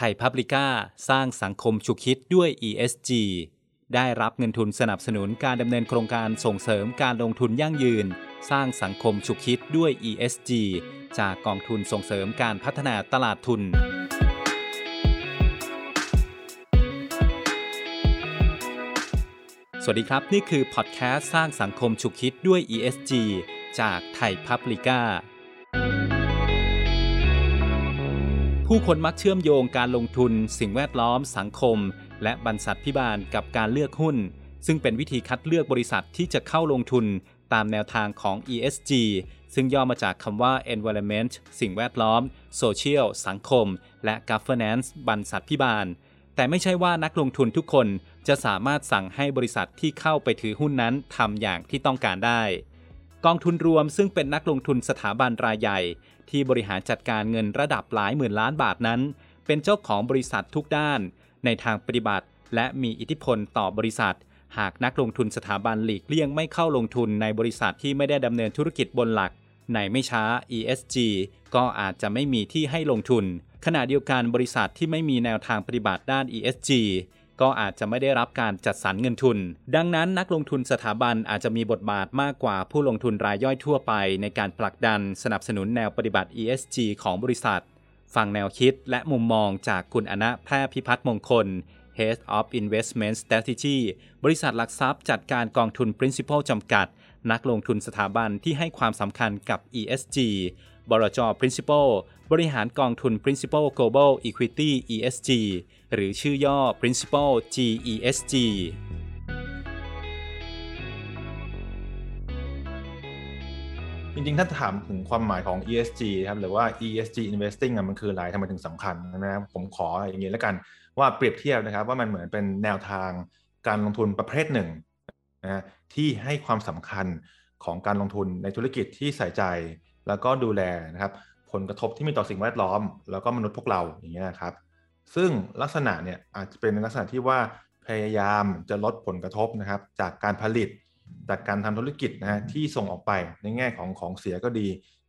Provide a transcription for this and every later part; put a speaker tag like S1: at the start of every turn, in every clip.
S1: ไทยพับลิก้าสร้างสังคมชุกคิดด้วย ESG ได้รับเงินทุนสนับสนุนการดำเนินโครงการส่งเสริมการลงทุนยั่งยืน สร้างสังคมชุกคิดด้วย ESG จากกองทุนส่งเสริมการพัฒนาตลาดทุน สวัสดีครับ นี่คือพอดแคสต์สร้างสังคมฉุกคิดด้วย ESG จากไทยพับลิก้า ผู้คนมักเชื่อมโยงการลงทุน สิ่งแวดล้อม สังคม และบรรษัทพิบาลกับการเลือกหุ้น ซึ่งเป็นวิธีคัดเลือกบริษัทที่จะเข้าลงทุนตามแนวทางของ ESG ซึ่งย่อมาจากคำว่า environment สิ่งแวดล้อม social สังคม และ governance บรรษัทพิบาล แต่ไม่ใช่ว่านักลงทุนทุกคนจะสามารถสั่งให้บริษัทที่เข้าไปถือหุ้นนั้นทำอย่างที่ต้องการได้ กองทุนรวมซึ่งเป็นนักลงทุนสถาบันรายใหญ่ ที่บริหารจัดการเงินระดับหลายหมื่นล้านบาทนั้น เป็นเจ้าของบริษัททุกด้าน ในทางปฏิบัติ และมีอิทธิพลต่อบริษัท หากนักลงทุนสถาบันหลีกเลี่ยงไม่เข้าลงทุนในบริษัทที่ไม่ได้ดำเนินธุรกิจบนหลัก ในไม่ช้า ESG ก็อาจจะไม่มีที่ให้ลงทุน ขณะเดียวกันบริษัทที่ไม่มีแนวทางปฏิบัติด้าน ESG ก็อาจจะไม่ได้รับการจัดสรรเงินทุน ดังนั้นนักลงทุนสถาบันอาจจะมีบทบาทมากกว่าผู้ลงทุนรายย่อยทั่วไป ในการผลักดันสนับสนุนแนวปฏิบัติ ESG ของบริษัท ฟังแนวคิดและมุมมองจากคุณอนะแพร่พิพัฒน์มงคล Head of Investment Strategy บริษัทหลักทรัพย์จัดการกองทุน Principal จำกัด นักลงทุนสถาบันที่ให้ความสำคัญกับ ESG บรจ Principal บริหารกองทุน Principal Global Equity ESG หรือชื่อย่อ Principal GESG
S2: จริงๆ ถ้าถามถึงความหมายของ ESG ครับหรือว่า ESG investing มันคืออะไรทำไมถึงสำคัญนะครับผมขออย่างนี้แล้วกันว่าเปรียบเทียบนะครับว่ามันเหมือนเป็นแนวทางการลงทุนประเภทหนึ่งนะที่ให้ความสำคัญของการลงทุนในธุรกิจที่ใส่ใจ แล้วก็ดูแลนะครับผลกระทบที่มีต่อสิ่งแวดล้อม แล้วก็มนุษย์พวกเราอย่างเงี้ยครับ ซึ่งลักษณะเนี่ยอาจจะเป็นลักษณะที่ว่าพยายามจะลดผลกระทบนะครับ จากการผลิต จากการทำธุรกิจนะฮะที่ส่งออกไปในแง่ของของเสียก็ดี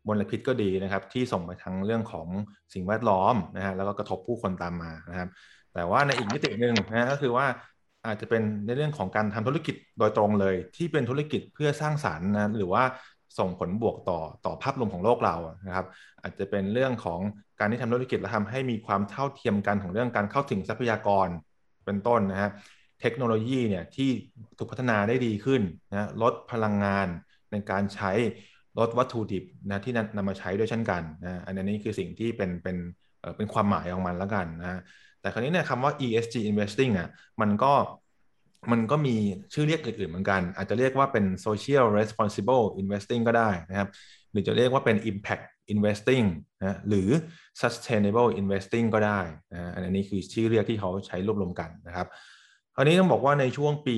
S2: มลพิษก็ดีนะครับ ที่ส่งไปทางเรื่องของสิ่งแวดล้อมนะฮะแล้วก็กระทบผู้คนตามมานะครับ แต่ว่าในอีกมิติหนึ่งนะก็คือว่าอาจจะเป็นในเรื่องของการทำธุรกิจโดยตรงเลย ที่เป็นธุรกิจเพื่อสร้างสารรค์นะหรือว่า ส่งผลบวกต่อต่อภาพรวมของโลกเรานะครับ อาจจะเป็นเรื่องของการที่ทำธุรกิจและทำให้มีความเท่าเทียมกันของเรื่องการเข้าถึงทรัพยากรเป็นต้นนะฮะเทคโนโลยีเนี่ยที่ถูกพัฒนาได้ดีขึ้นนะลดพลังงานในการใช้ลดวัตถุดิบนะที่นำมาใช้ด้วยเช่นกันนะอันนี้คือสิ่งที่เป็นเป็นเป็นความหมายของมันแล้วกันนะแต่คราวนี้เนี่ยคำว่า ESG investing อะมันก็ มันก็มีชื่อเรียกอื่นๆเหมือนกัน อาจจะเรียกว่าเป็น social responsible investing ก็ได้นะครับ หรือจะเรียกว่าเป็น impact investing นะหรือ sustainable investing ก็ได้นะอันนี้คือชื่อเรียกที่เขาใช้รวบรวมกันนะครับคราวนี้ต้องบอกว่าในช่วงปี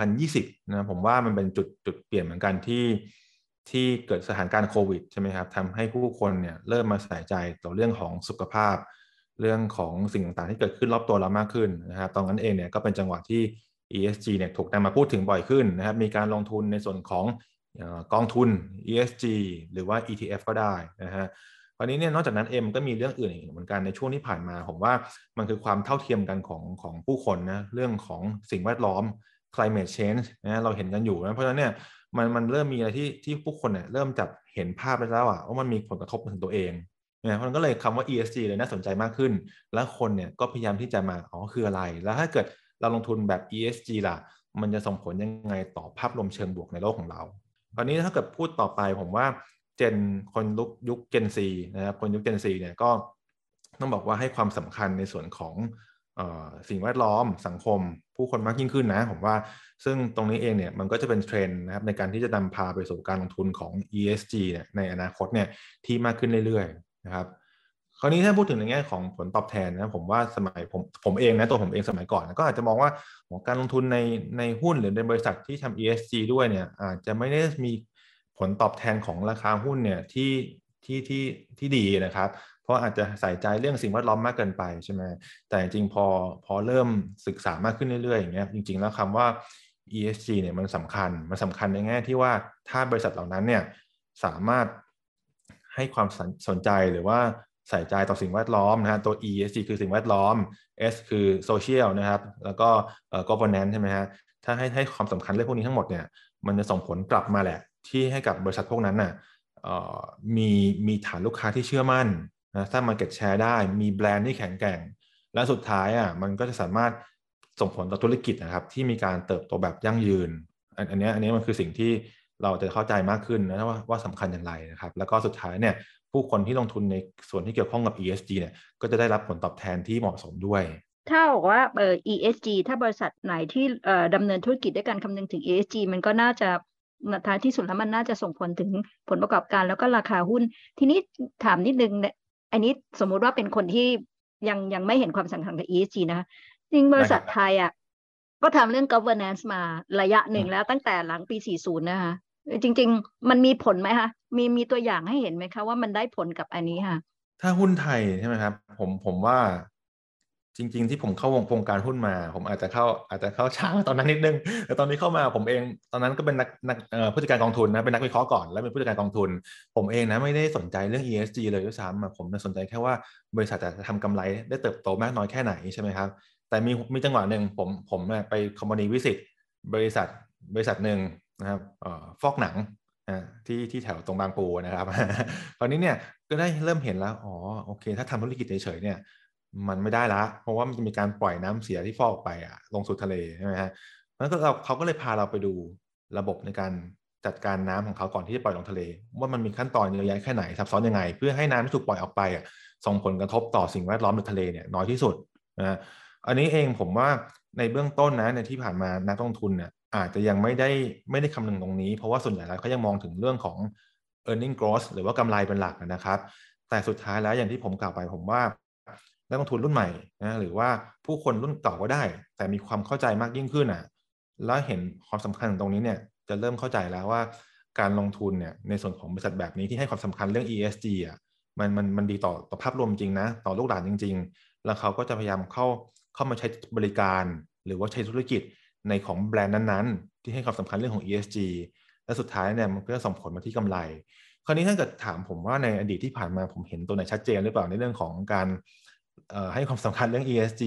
S2: 2020นะผมว่ามันเป็นจุดจุดเปลี่ยนเหมือนกันที่ที่เกิดสถานการณ์โควิดใช่ไหมครับทำให้ผู้คนเนี่ยเริ่มมาใส่ใจต่อเรื่องของสุขภาพ เรื่องของสิ่งต่างๆ ที่เกิดขึ้นรอบตัวเรามากขึ้นนะครับ ตอนนั้นเองเนี่ยก็เป็นจังหวะที่ ESG เนี่ยถูกนำมาพูดถึงบ่อยขึ้นนะครับ มีการลงทุนในส่วนของกองทุน ESG หรือว่า ETF ก็ได้นะฮะคราวนี้เนี่ยนอกจากนั้นเอ็มก็มีเรื่องอื่นอีกเหมือนกันในช่วงที่ผ่านมา ผมว่ามันคือความเท่าเทียมกันของของผู้คนนะเรื่องของสิ่งแวดล้อม climate change นะเราเห็นกันอยู่นะเพราะฉะนั้นเนี่ยมันมันเริ่มมีอะไรที่ที่ผู้คนเนี่ยเริ่มจับเห็นภาพไปแล้วอะว่ามันมีผลกระทบถึงตัวเองนะเนี่ยมันก็เลยคำว่า ESG เลยน่าสนใจมากขึ้น แล้วคนเนี่ยก็พยายามที่จะมาอ๋อคืออะไร แล้วถ้าเกิด เราลงทุนแบบ ESG ล่ะ มันจะส่งผลยังไงต่อภาพรวมเชิงบวกในโลกของเราคราวนี้ถ้าเกิดพูดต่อไปผมว่าเจนคนยุคยุคเจนซีนะครับคนยุคเจนซีเนี่ยก็ต้องบอกว่าให้ความสำคัญในส่วนของอสิ่งแวดล้อมสังคม ผู้คนมากยิ่งขึ้นนะ ผมว่า ซึ่งตรงนี้เองเนี่ยมันก็จะเป็นเทรนด์นะครับในการที่จะนำพาไปสู่การลงทุนของ ESG เนี่ยในอนาคตเนี่ยที่มากขึ้นเรื่อยๆนะครับ คราวนี้ถ้าพูดถึงในแง่ของผลตอบแทนนะผมว่าสมัยผมผมเองนะตัวผมเองสมัยก่อนก็อาจจะมองว่าการลงทุนในในหุ้นหรือในบริษัทที่ทำ ESG ด้วยเนี่ยอาจจะไม่ได้มีผลตอบแทนของราคาหุ้นเนี่ยที่ที่ที่ที่ดีนะครับ เพราะอาจจะใส่ใจเรื่องสิ่งแวดล้อมมากเกินไปใช่ไหมแต่จริงพอพอเริ่มศึกษามากขึ้นเรื่อยๆอย่างเงี้ยจริง ๆ แล้วคำว่า ESG เนี่ยมันสำคัญมันสำคัญในแง่ที่ว่าถ้าบริษัทเหล่านั้นเนี่ยสามารถให้ความสนใจหรือว่า ใส่ใจต่อสิ่งแวดล้อมนะฮะตัว ESG คือสิ่งแวดล้อม S คือ social นะครับ แล้วก็ governance ใช่ไหมฮะถ้าให้ให้ความสำคัญเรื่องพวกนี้ทั้งหมดเนี่ยมันจะส่งผลกลับมาแหละ ที่ให้กับบริษัทพวกนั้นน่ะมีมีฐานลูกค้าที่เชื่อมั่นนะสร้าง market share ได้ มีแบรนด์ที่แข็งแกร่ง และสุดท้ายอะมันก็จะสามารถส่งผลต่อธุรกิจนะครับ ที่มีการเติบโตแบบยั่งยืน อันนี้อันนี้มันคือสิ่งที่เราจะเข้าใจมากขึ้นนะว่าว่าสำคัญอย่างไรนะครับ แล้วก็สุดท้ายเนี่ย ผู้คนที่ลงทุนในส่วนที่เกี่ยวข้องกับ ESG เนี่ยก็จะได้รับผลตอบแทนที่เหมาะสมด้วย
S3: ถ้าบอกว่าเอ่อ ESG ถ้าบริษัทไหนที่เอ่อดำเนินธุรกิจด้วยการคำนึงถึง ESG มันก็น่าจะท้ายที่สุดแล้วมันน่าจะส่งผลถึงผลประกอบการแล้วก็ราคาหุ้น ทีนี้ถามนิดนึงเนี่ยอันนี้สมมุติว่าเป็นคนที่ยังยังไม่เห็นความสำคัญกับ ESG นะจริงบริษัทไทยอะก็ทำเรื่อง governance มาระยะหนึ่งแล้วตั้งแต่หลังปี 40 นะคะ จริง ๆ มันมีผลไหมคะมีมีตัวอย่างให้เห็นไหมคะว่ามันได้ผลกับอันนี้ค่ะ
S2: ถ้าหุ้นไทยใช่ไหมครับ ผมผมว่าจริง ๆ ที่ผมเข้าวงวงการหุ้นมา ผมอาจจะเข้าอาจจะเข้าช้าตอนนั้นนิดนึงแต่ตอนนี้เข้ามาผมเองตอนนั้นก็เป็นนักนักผู้จัดการกองทุนนะเป็นนักวิเคราะห์ก่อนแล้วเป็นผู้จัดการกองทุน ผมเองนะไม่ได้สนใจเรื่อง ESG เลยด้วยซ้ำผมสนใจแค่ว่าบริษัทจะทำกำไรได้เติบโตมากน้อยแค่ไหนใช่ไหมครับแต่มีมีจังหวะหนึ่งผมผมไปคอมมานีวิสิตบริษัทบริษัทหนึ่ง นะครับฟอกหนังที่ที่แถวตรงบางปูนะครับคราวนี้เนี่ยก็ได้เริ่มเห็นแล้วอ๋อโอเค ถ้าทำธุรกิจเฉยๆเนี่ยมันไม่ได้ละ เพราะว่ามันจะมีการปล่อยน้ำเสียที่ฟอกไปอะลงสู่ทะเลใช่ไหมฮะแล้วก็เราเขาก็เลยพาเราไปดูระบบในการจัดการน้ำของเขาก่อนที่จะปล่อยลงทะเล ว่ามันมีขั้นตอนเยอะแยะแค่ไหนซับซ้อนยังไง เพื่อให้น้ำที่ถูกปล่อยออกไปอะส่งผลกระทบต่อสิ่งแวดล้อมในทะเลเนี่ยน้อยที่สุดนะอันนี้เองผมว่าในเบื้องต้นนะในที่ผ่านมานักลงทุนเนี่ย อาจจะยังไม่ได้ไม่ได้คำนึงตรงนี้ เพราะว่าส่วนใหญ่แล้วเขายังมองถึงเรื่องของ e a r n i n g growth หรือว่ากำไรเป็นหลักนะครับ แต่สุดท้ายแล้วอย่างที่ผมกล่าวไปผมว่านักลงทุนรุ่นใหม่นะหรือว่าผู้คนรุ่นเก่าก็ได้ แต่มีความเข้าใจมากยิ่งขึ้นอะแล้วเห็นความสำคัญตรงนี้เนี่ยจะเริ่มเข้าใจแล้วว่าการลงทุนเนี่ยในส่วนของบริษัทแบบนี้ที่ให้ความสำคัญเรื่อง ESG อะมันมันมันดีต่อต่อภาพรวมจริงนะ ต่อลูกหลานจริง ๆ แล้วเขาก็จะพยายามเข้าเข้ามาใช้บริการ หรือว่าใช้ธุรกิจ ในของแบรนด์นั้นๆ ที่ให้ความสำคัญเรื่องของ ESG และสุดท้ายเนี่ยมันก็จะส่งผลมาที่กำไร คราวนี้ถ้าเกิดถามผมว่าในอดีตที่ผ่านมาผมเห็นตัวไหนชัดเจนหรือเปล่าในเรื่องของการให้ความสำคัญเรื่อง ESG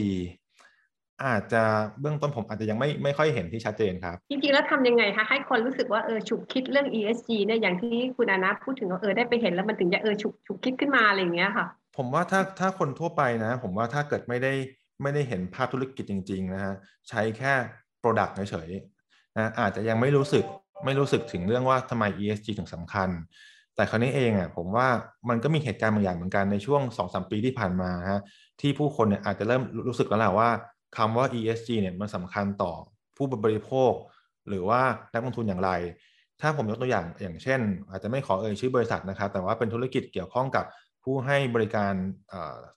S2: อาจจะเบื้องต้นผมอาจจะยังไม่ไม่ค่อยเห็นที่ชัดเจนครับ
S4: จริงๆแล้วทำยังไงคะให้คนรู้สึกว่าเออฉุกคิดเรื่อง ESG เนี่ยอย่างที่คุณอานะพูดถึงว่าเออได้ไปเห็นแล้วมันถึงจะเออฉุกฉุกคิดขึ้นมาอะไรอย่างเงี้ยค่ะ
S2: ผมว่าถ้าถ้าคนทั่วไปนะ ผมว่าถ้าเกิดไม่ได้ไม่ได้เห็นภาพธุรกิจจริง ๆ นะฮะใช้แค่ Product เฉยๆนะอาจจะยังไม่รู้สึกไม่รู้สึกถึงเรื่องว่าทำไม ESG ถึงสำคัญ แต่คราวนี้เองอะผมว่ามันก็มีเหตุการณ์บางอย่างเหมือนกันในช่วง2อสปีที่ผ่านมาฮะที่ผู้คนเนี่ยอาจจะเริ่มรู้สึกแล้วแหละว่าคำว่า ESG เนี่ยมันสำคัญต่อผู้บริโภค หรือว่านักลงทุนอย่างไร ถ้าผมยกตัวอย่างอย่างเช่น อาจจะไม่ขอเอ่ยชื่อบริษัทนะครับ แต่ว่าเป็นธุรกิจเกี่ยวข้องกับผู้ให้บริการ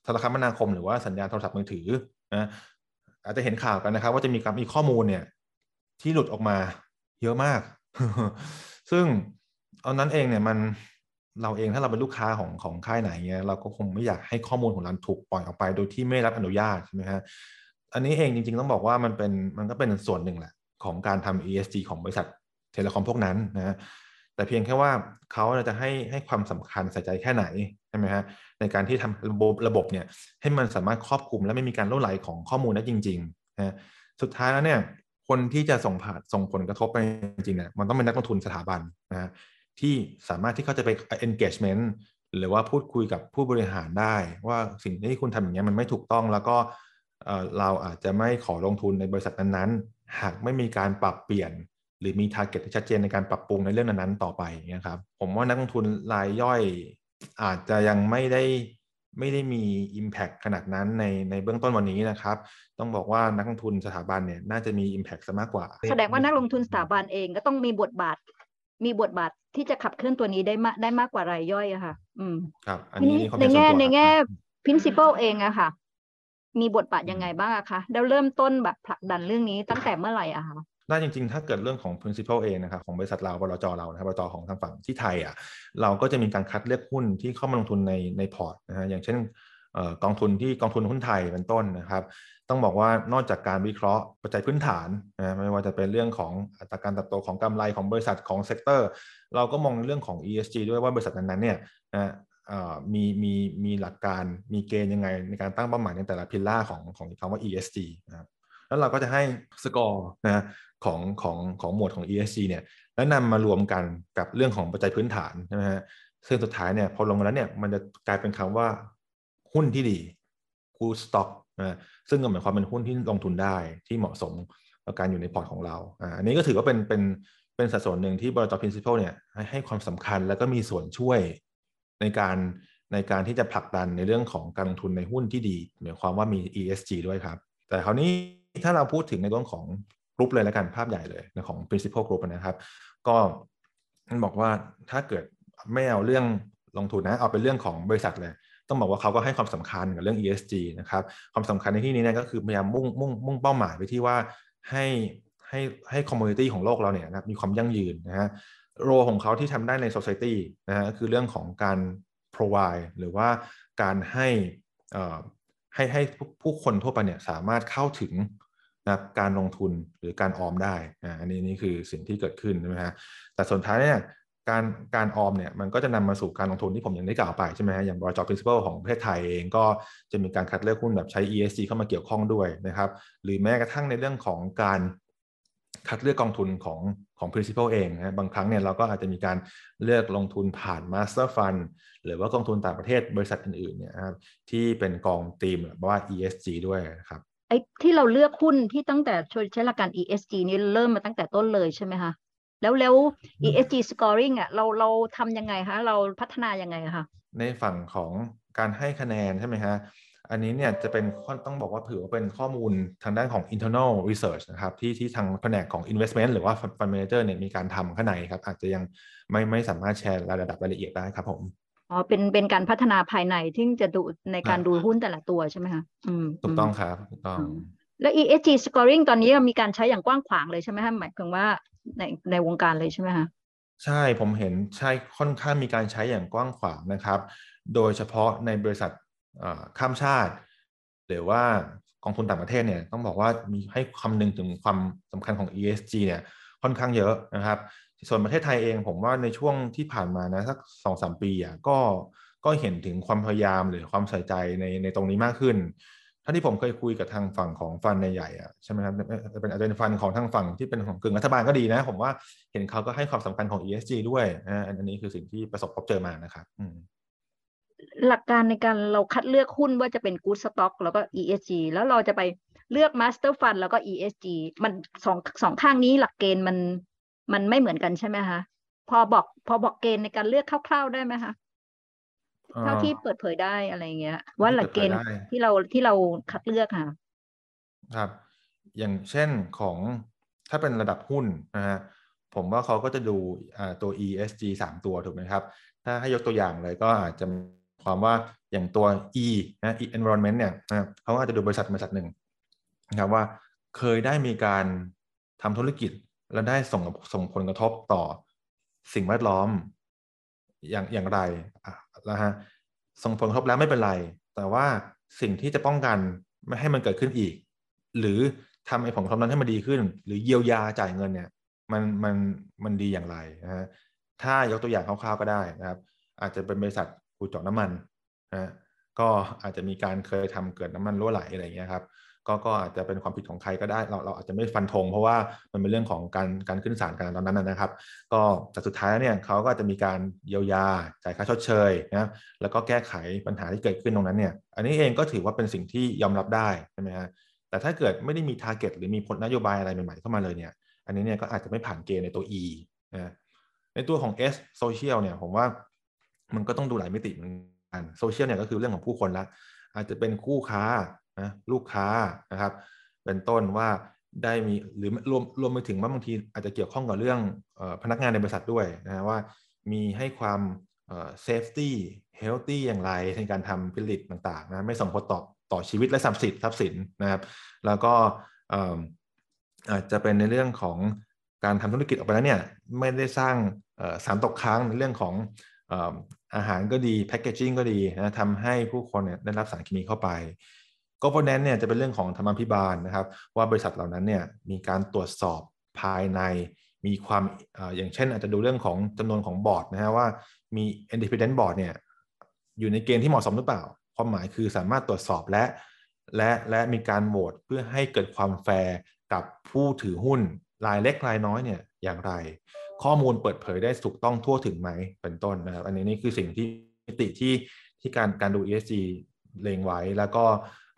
S2: โทรคมนาคม หรือว่าสัญญาณโทรศัพท์มือถือนะ อาจจะเห็นข่าวกันนะครับ ว่าจะมีการมีข้อมูลเนี่ย ที่หลุดออกมาเยอะมาก ซึ่งเอานั้นเองเนี่ยมันเราเองถ้าเราเป็นลูกค้าของของค่ายไหนเงี้ยเราก็คงไม่อยากให้ข้อมูลของเราถูกปล่อยออกไปโดยที่ไม่รับอนุญาตใช่ไหมฮะอันนี้เองจริงๆต้องบอกว่ามันเป็นมันก็เป็นส่วนหนึ่งแหละของการทำ ESG ของบริษัทเทเลคอมพวกนั้นนะ แต่เพียงแค่ว่าเขาจะให้ให้ความสำคัญใส่ใจแค่ไหนใช่ไหมฮะในการที่ทำระบบระบบเนี่ยให้มันสามารถครอบคลุมและไม่มีการล่วไหลของข้อมูลได้จริงๆนะสุดท้ายแล้วเนี่ยคนที่จะส่งผ่านส่งผลกระทบไปจริงๆเนี่ยมันต้องเป็นนักลงทุนสถาบันนะที่สามารถที่เขาจะไป engagement หรือว่าพูดคุยกับผู้บริหารได้ ว่าสิ่งที่คุณทำอย่างนี้มันไม่ถูกต้องแล้วก็เราอาจจะไม่ขอลงทุนในบริษัทนั้นๆ หากไม่มีการปรับเปลี่ยน หรือมีทาร์เก็ตที่ชัดเจนในการปรับปรุงในเรื่องนั้นๆต่อไปนะครับ ผมว่านักลงทุนรายย่อยอาจจะยังไม่ได้ไม่ได้มี Impact ขนาดนั้นในในเบื้องต้นวันนี้นะครับ ต้องบอกว่านักลงทุนสถาบันเนี่ยน่าจะมี Impact ซะมากกว่า
S3: แสดงว่านักลงทุนสถาบันเองก็ต้องมีบทบาท มีบทบาทที่จะขับเคลื่อนตัวนี้ได้มากได้มากกว่ารายย่อยอะค่ะ อืม
S2: ครับ อัน
S3: นี้ในแง่ในแง่ Principal เองอะค่ะ มีบทบาทยังไงบ้างอะคะแล้วเริ่มต้นแบบผลักดันเรื่องนี้ตั้งแต่เมื่อไหร่อะคะ
S2: ได้จริงๆ ถ้าเกิดเรื่องของ principal เองนะครับของบริษัทเราบลจเรานะครับบลจของทางฝั่งที่ไทยอะเราก็จะมีการคัดเลือกหุ้นที่เข้ามาลงทุนในในพอร์ตนะฮะอย่างเช่นกองทุนที่กองทุนหุ้นไทยเป็นต้นนะครับ ต้องบอกว่านอกจากการวิเคราะห์ปัจจัยพื้นฐานนะไม่ว่าจะเป็นเรื่องของอัตราการเติบโตของกำไรของบริษัทของ sector เราก็มองเรื่องของ ESG ด้วยว่าบริษัทนั้นๆเนี่ยนะมีมีมีหลักการมีเกณฑ์ยังไงในการตั้งเป้าหมายในแต่ละพิลล่าของของคำว่า ESG นะครับ แล้วเราก็จะให้สกอร์นะของของของหมวดของ ESG เนี่ยแล้วนำมารวมกันกับเรื่องของปัจจัยพื้นฐานใช่ไหมฮะซึ่งสุดท้ายเนี่ยพอลงมาแล้วเนี่ยมันจะกลายเป็นคำว่าหุ้นที่ดี good stock นะซึ่งก็หมายความเป็นหุ้นที่ลงทุนได้ที่เหมาะสมกับการอยู่ในพอร์ตของเราอ่าอันนี้ก็ถือว่าเป็นเป็นเป็นสัดส่วนหนึ่งที่บริษัท principal เนี่ยให้ให้ความสำคัญแล้วก็มีส่วนช่วยในการในการที่จะผลักดันในเรื่องของการลงทุนในหุ้นที่ดีหมายความว่ามี ESG ด้วยครับ แต่คราวนี้ ถ้าเราพูดถึงในเรื่องของกลุ่มเลยแล้วกันภาพใหญ่เลยของ principal group นะครับ ก็มันบอกว่าถ้าเกิดไม่เอาเรื่องลงทุนนะเอาเป็นเรื่องของบริษัทเลย ต้องบอกว่าเขาก็ให้ความสำคัญกับเรื่อง ESG นะครับความสำคัญในที่นี้เนี่ยก็คือพยายามมุ่งมุ่งมุ่งเป้าหมายไปที่ว่าให้ให้ให้ community ของโลกเราเนี่ยนะมีความยั่งยืนนะฮะ role ของเขาที่ทำได้ใน society นะฮะคือเรื่องของการ provide หรือว่าการให้ให้ให้ผู้คนทั่วไปเนี่ยสามารถเข้าถึง นะการลงทุนหรือการออมได้นะอันนี้นี่คือสิ่งที่เกิดขึ้นใช่ไหมฮะแต่สุดท้ายเนี่ยการการออมเนี่ยมันก็จะนำมาสู่การลงทุนที่ผมยังได้กล่าวไปใช่ไหมฮะอย่างบริษัท principal ของประเทศไทยเองก็จะมีการคัดเลือกหุ้นแบบใช้ ESG เข้ามาเกี่ยวข้องด้วยนะครับ หรือแม้กระทั่งในเรื่องของการคัดเลือกกองทุนของของ principal เองนะบางครั้งเนี่ยเราก็อาจจะมีการเลือกลงทุนผ่าน master fund หรือว่ากองทุนต่างประเทศบริษัทอื่นๆเนี่ยครับที่เป็นกองทีมแบบว่า ESG ด้วยนะครับ
S3: อ้ที่เราเลือกหุ้นที่ตั้งแต่ใช้หลักการ ESG นี้เริ่มมาตั้งแต่ต้นเลยใช่ไหมคะแล้วแล้ว ESG scoring อะเราเราทำยังไงคะเราพัฒนายังไงคะ
S2: ในฝั่งของการให้คะแนนใช่ไหมฮะอันนี้เนี่ยจะเป็นต้องบอกว่าถือว่าเป็นข้อมูลทางด้านของ internal research นะครับที่ที่ทางแผนกของ investment หรือว่า fund manager เนี่ยมีการทำข้างในครับอาจจะยังไม่ไม่สามารถแชร์ระดับรายละเอียดได้ครับผม
S3: อ๋อเป็นเป็นการพัฒนาภายในที่จะดูในการดูหุ้นแต่ละตัวใช่ไหมคะอืม
S2: ถูกต้องครับถูกต้อง
S3: แล้ว ESG scoring ตอนนี้มีการใช้อย่างกว้างขวางเลยใช่ไหมคะหมายถึงว่าในในวงการเลยใช่ไหมคะ
S2: ใช่ผมเห็นใช่ค่อนข้างมีการใช้อย่างกว้างขวางนะครับ โดยเฉพาะในบริษัทข้ามชาติ หรือว่ากองทุนต่างประเทศเนี่ยต้องบอกว่ามีให้คำนึงถึงความสำคัญของ ESG เนี่ยค่อนข้างเยอะนะครับ ส่วนประเทศไทยเองผมว่าในช่วงที่ผ่านมานะสักสองสามปีอะก็ก็เห็นถึงความพยายามหรือความใส่ใจในในตรงนี้มากขึ้นท่าที่ผมเคยคุยกับทางฝั่งของฟันในใหญ่อะใช่ไหมครับเป็นอาจจะเป็นฟันของทางฝั่งที่เป็นของกึ่งรัฐบาลก็ดีนะ ผมว่าเห็นเขาก็ให้ความสำคัญของ ESG ด้วยอันนี้คือสิ่งที่ประสบพบเจอมานะครับ
S3: หลักการในการเราคัดเลือกหุ้นว่าจะเป็น Good Stock แล้วก็ ESG แล้วเราจะไปเลือก Master Fund แล้วก็ ESG มันสองสองข้างนี้หลักเกณฑ์มัน มันไม่เหมือนกันใช่ไหมคะพอบอก พอบอกเกณฑ์ในการเลือกคร่าวๆได้ไหมคะเท่าที่เปิดเผยได้อะไรเงี้ย ว่าหลักเกณฑ์ที่เราที่เราคัดเลือกค่ะ
S2: ครับ อย่างเช่นของถ้าเป็นระดับหุ้นนะฮะผมว่าเขาก็จะดูตัว ESG สามตัวถูกไหมครับ ถ้าให้ยกตัวอย่างเลยก็อาจจะความว่าอย่างตัว E นะ environment เนี่ยนะเขาอาจจะดูบริษัทบริษัทหนึ่งนะครับว่าเคยได้มีการทำธุรกิจ และได้ส่งส่งผลกระทบต่อสิ่งแวดล้อมอย่างอย่างไรนะฮะส่งผลกระทบแล้วไม่เป็นไร แต่ว่าสิ่งที่จะป้องกันไม่ให้มันเกิดขึ้นอีก หรือทำให้ผลกระทบนั้นให้มันดีขึ้น หรือเยียวยาจ่ายเงินเนี่ยมันมันมันดีอย่างไรนะฮะถ้ายกตัวอย่างคร่าวๆก็ได้นะครับ อาจจะเป็นบริษัทขุดเจาะน้ำมันนะก็อาจจะมีการเคยทำเกิดน้ำมันรั่วไหลอะไรเงี้ยครับ ก็ก็อาจจะเป็นความผิดของใครก็ได้ เราเราอาจจะไม่ฟันธงเพราะว่ามันเป็นเรื่องของการการขึ้นศาลกันตอนนั้นนะครับ ก็แต่สุดท้ายเนี่ยเขาก็จะมีการเยียวยาจ่ายค่าชดเชยนะแล้วก็แก้ไขปัญหาที่เกิดขึ้นตรงนั้นเนี่ยอันนี้เองก็ถือว่าเป็นสิ่งที่ยอมรับได้ใช่ไหมฮะแต่ถ้าเกิดไม่ได้มีทาร์เก็ตหรือมีผลนโยบายอะไรใหม่ๆเข้ามาเลยเนี่ยอันนี้เนี่ยก็อาจจะไม่ผ่านเกณฑ์ในตัว E นะในตัวของ S social เนี่ยผมว่ามันก็ต้องดูหลายมิติเหมือนกันโซเชียลเนี่ยก็คือเรื่องของผู้คนละอาจจะเป็นคู่ค้า นะลูกค้านะครับ เป็นต้นว่าได้มีหรือรวมรวมไปถึงว่าบางทีอาจจะเกี่ยวข้องกับเรื่องพนักงานในบริษัทด้วยนะว่ามีให้ความ safety healthy อย่างไรในการทำผลิตต่างๆนะไม่ส่งผลต่อต่อชีวิตและทรัพย์สินทรัพย์สินนะครับ แล้วก็อาจจะเป็นในเรื่องของการทำธุรกิจออกไปแล้วเนี่ยไม่ได้สร้างสารตกค้างในเรื่องของอาหารก็ดี packaging ก็ดีนะทำให้ผู้คนเนี่ยได้รับสารเคมีเข้าไป governance เนี่ยจะเป็นเรื่องของธรรมาภิบาลนะครับ ว่าบริษัทเหล่านั้นเนี่ยมีการตรวจสอบภายใน มีความอย่างเช่น อาจจะดูเรื่องของจำนวนของบอร์ดนะฮะว่ามี independent board เนี่ยอยู่ในเกณฑ์ที่เหมาะสมหรือเปล่า ความหมายคือสามารถตรวจสอบและ และและมีการโหวตเพื่อให้เกิดความแฟร์กับผู้ถือหุ้นรายเล็กรายน้อยเนี่ยอย่างไร ข้อมูลเปิดเผยได้ถูกต้องทั่วถึงไหมเป็นต้นนะครับอันนี้นี่คือสิ่งที่มิติที่ที่การการดู ESG เลงไว้แล้วก็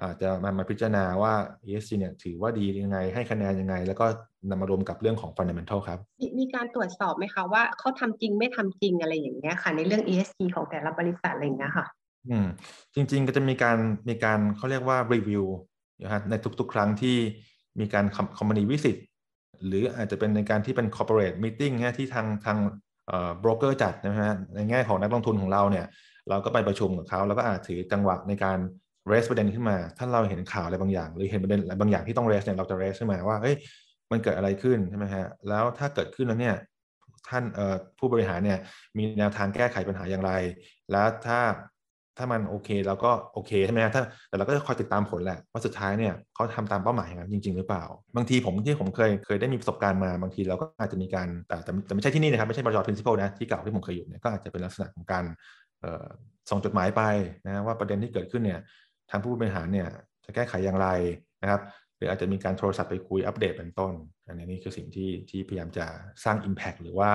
S2: อาจจะมามาพิจารณาว่า ESG เนี่ยถือว่าดียังไง ให้คะแนนยังไง แล้วก็นำมารวมกับเรื่องของ fundamental ครับ
S4: มีการตรวจสอบไหมคะว่าเขาทำจริงไม่ทำจริงอะไรอย่างเงี้ยค่ะ ในเรื่อง ESG ของแต่ละบริษัทอะไรอย่างเงี้ยค่ะ
S2: อืมจริง ๆ ก็จะมีการมีการเขาเรียกว่ารีวิวนะฮะในทุก ๆ ครั้งที่มีการคอมมานีวิสิตหรืออาจจะเป็นในการที่เป็น corporate meeting นะที่ทางทางเอ่อ broker จัดนะฮะในแง่ของนักลงทุนของเราเนี่ย เราก็ไปประชุมกับเขาแล้วก็อาจถือจังหวะในการ raise ประเด็นขึ้นมา ถ้าเราเห็นข่าวอะไรบางอย่าง หรือเห็นประเด็นอะไรบางอย่างที่ต้อง raise เนี่ยเราจะ raise ขึ้นมาว่าเฮ้ยมันเกิดอะไรขึ้นใช่ไหมฮะแล้วถ้าเกิดขึ้นแล้วเนี่ยท่านเอ่อผู้บริหารเนี่ยมีแนวทางแก้ไขปัญหาอย่างไร แล้วถ้าถ้ามันโอเคเราก็โอเคใช่ไหมฮะถ้าแต่เราก็จะคอยติดตามผลแหละว่าสุดท้ายเนี่ยเขาทำตามเป้าหมายอย่างนั้นจริง ๆ หรือเปล่า บางทีผมที่ผมเคยเคยได้มีประสบการณ์มาบางทีเราก็อาจจะมีการแต่แต่แต่ไม่ใช่ที่นี่นะครับไม่ใช่บริษัท principal นะที่เก่าที่ผมเคยอยู่เนี่ยก็อาจจะเป็นลักษณะของการส่งจดหมายไปนะว่าประเด็นที่เกิดขึ้นเนี่ย ทางผู้บริหารเนี่ยจะแก้ไขอย่างไรนะครับ หรืออาจจะมีการโทรศัพท์ไปคุยอัปเดตเป็นต้น อันนี้นี่คือสิ่งที่ที่พยายามจะสร้าง Impact หรือว่า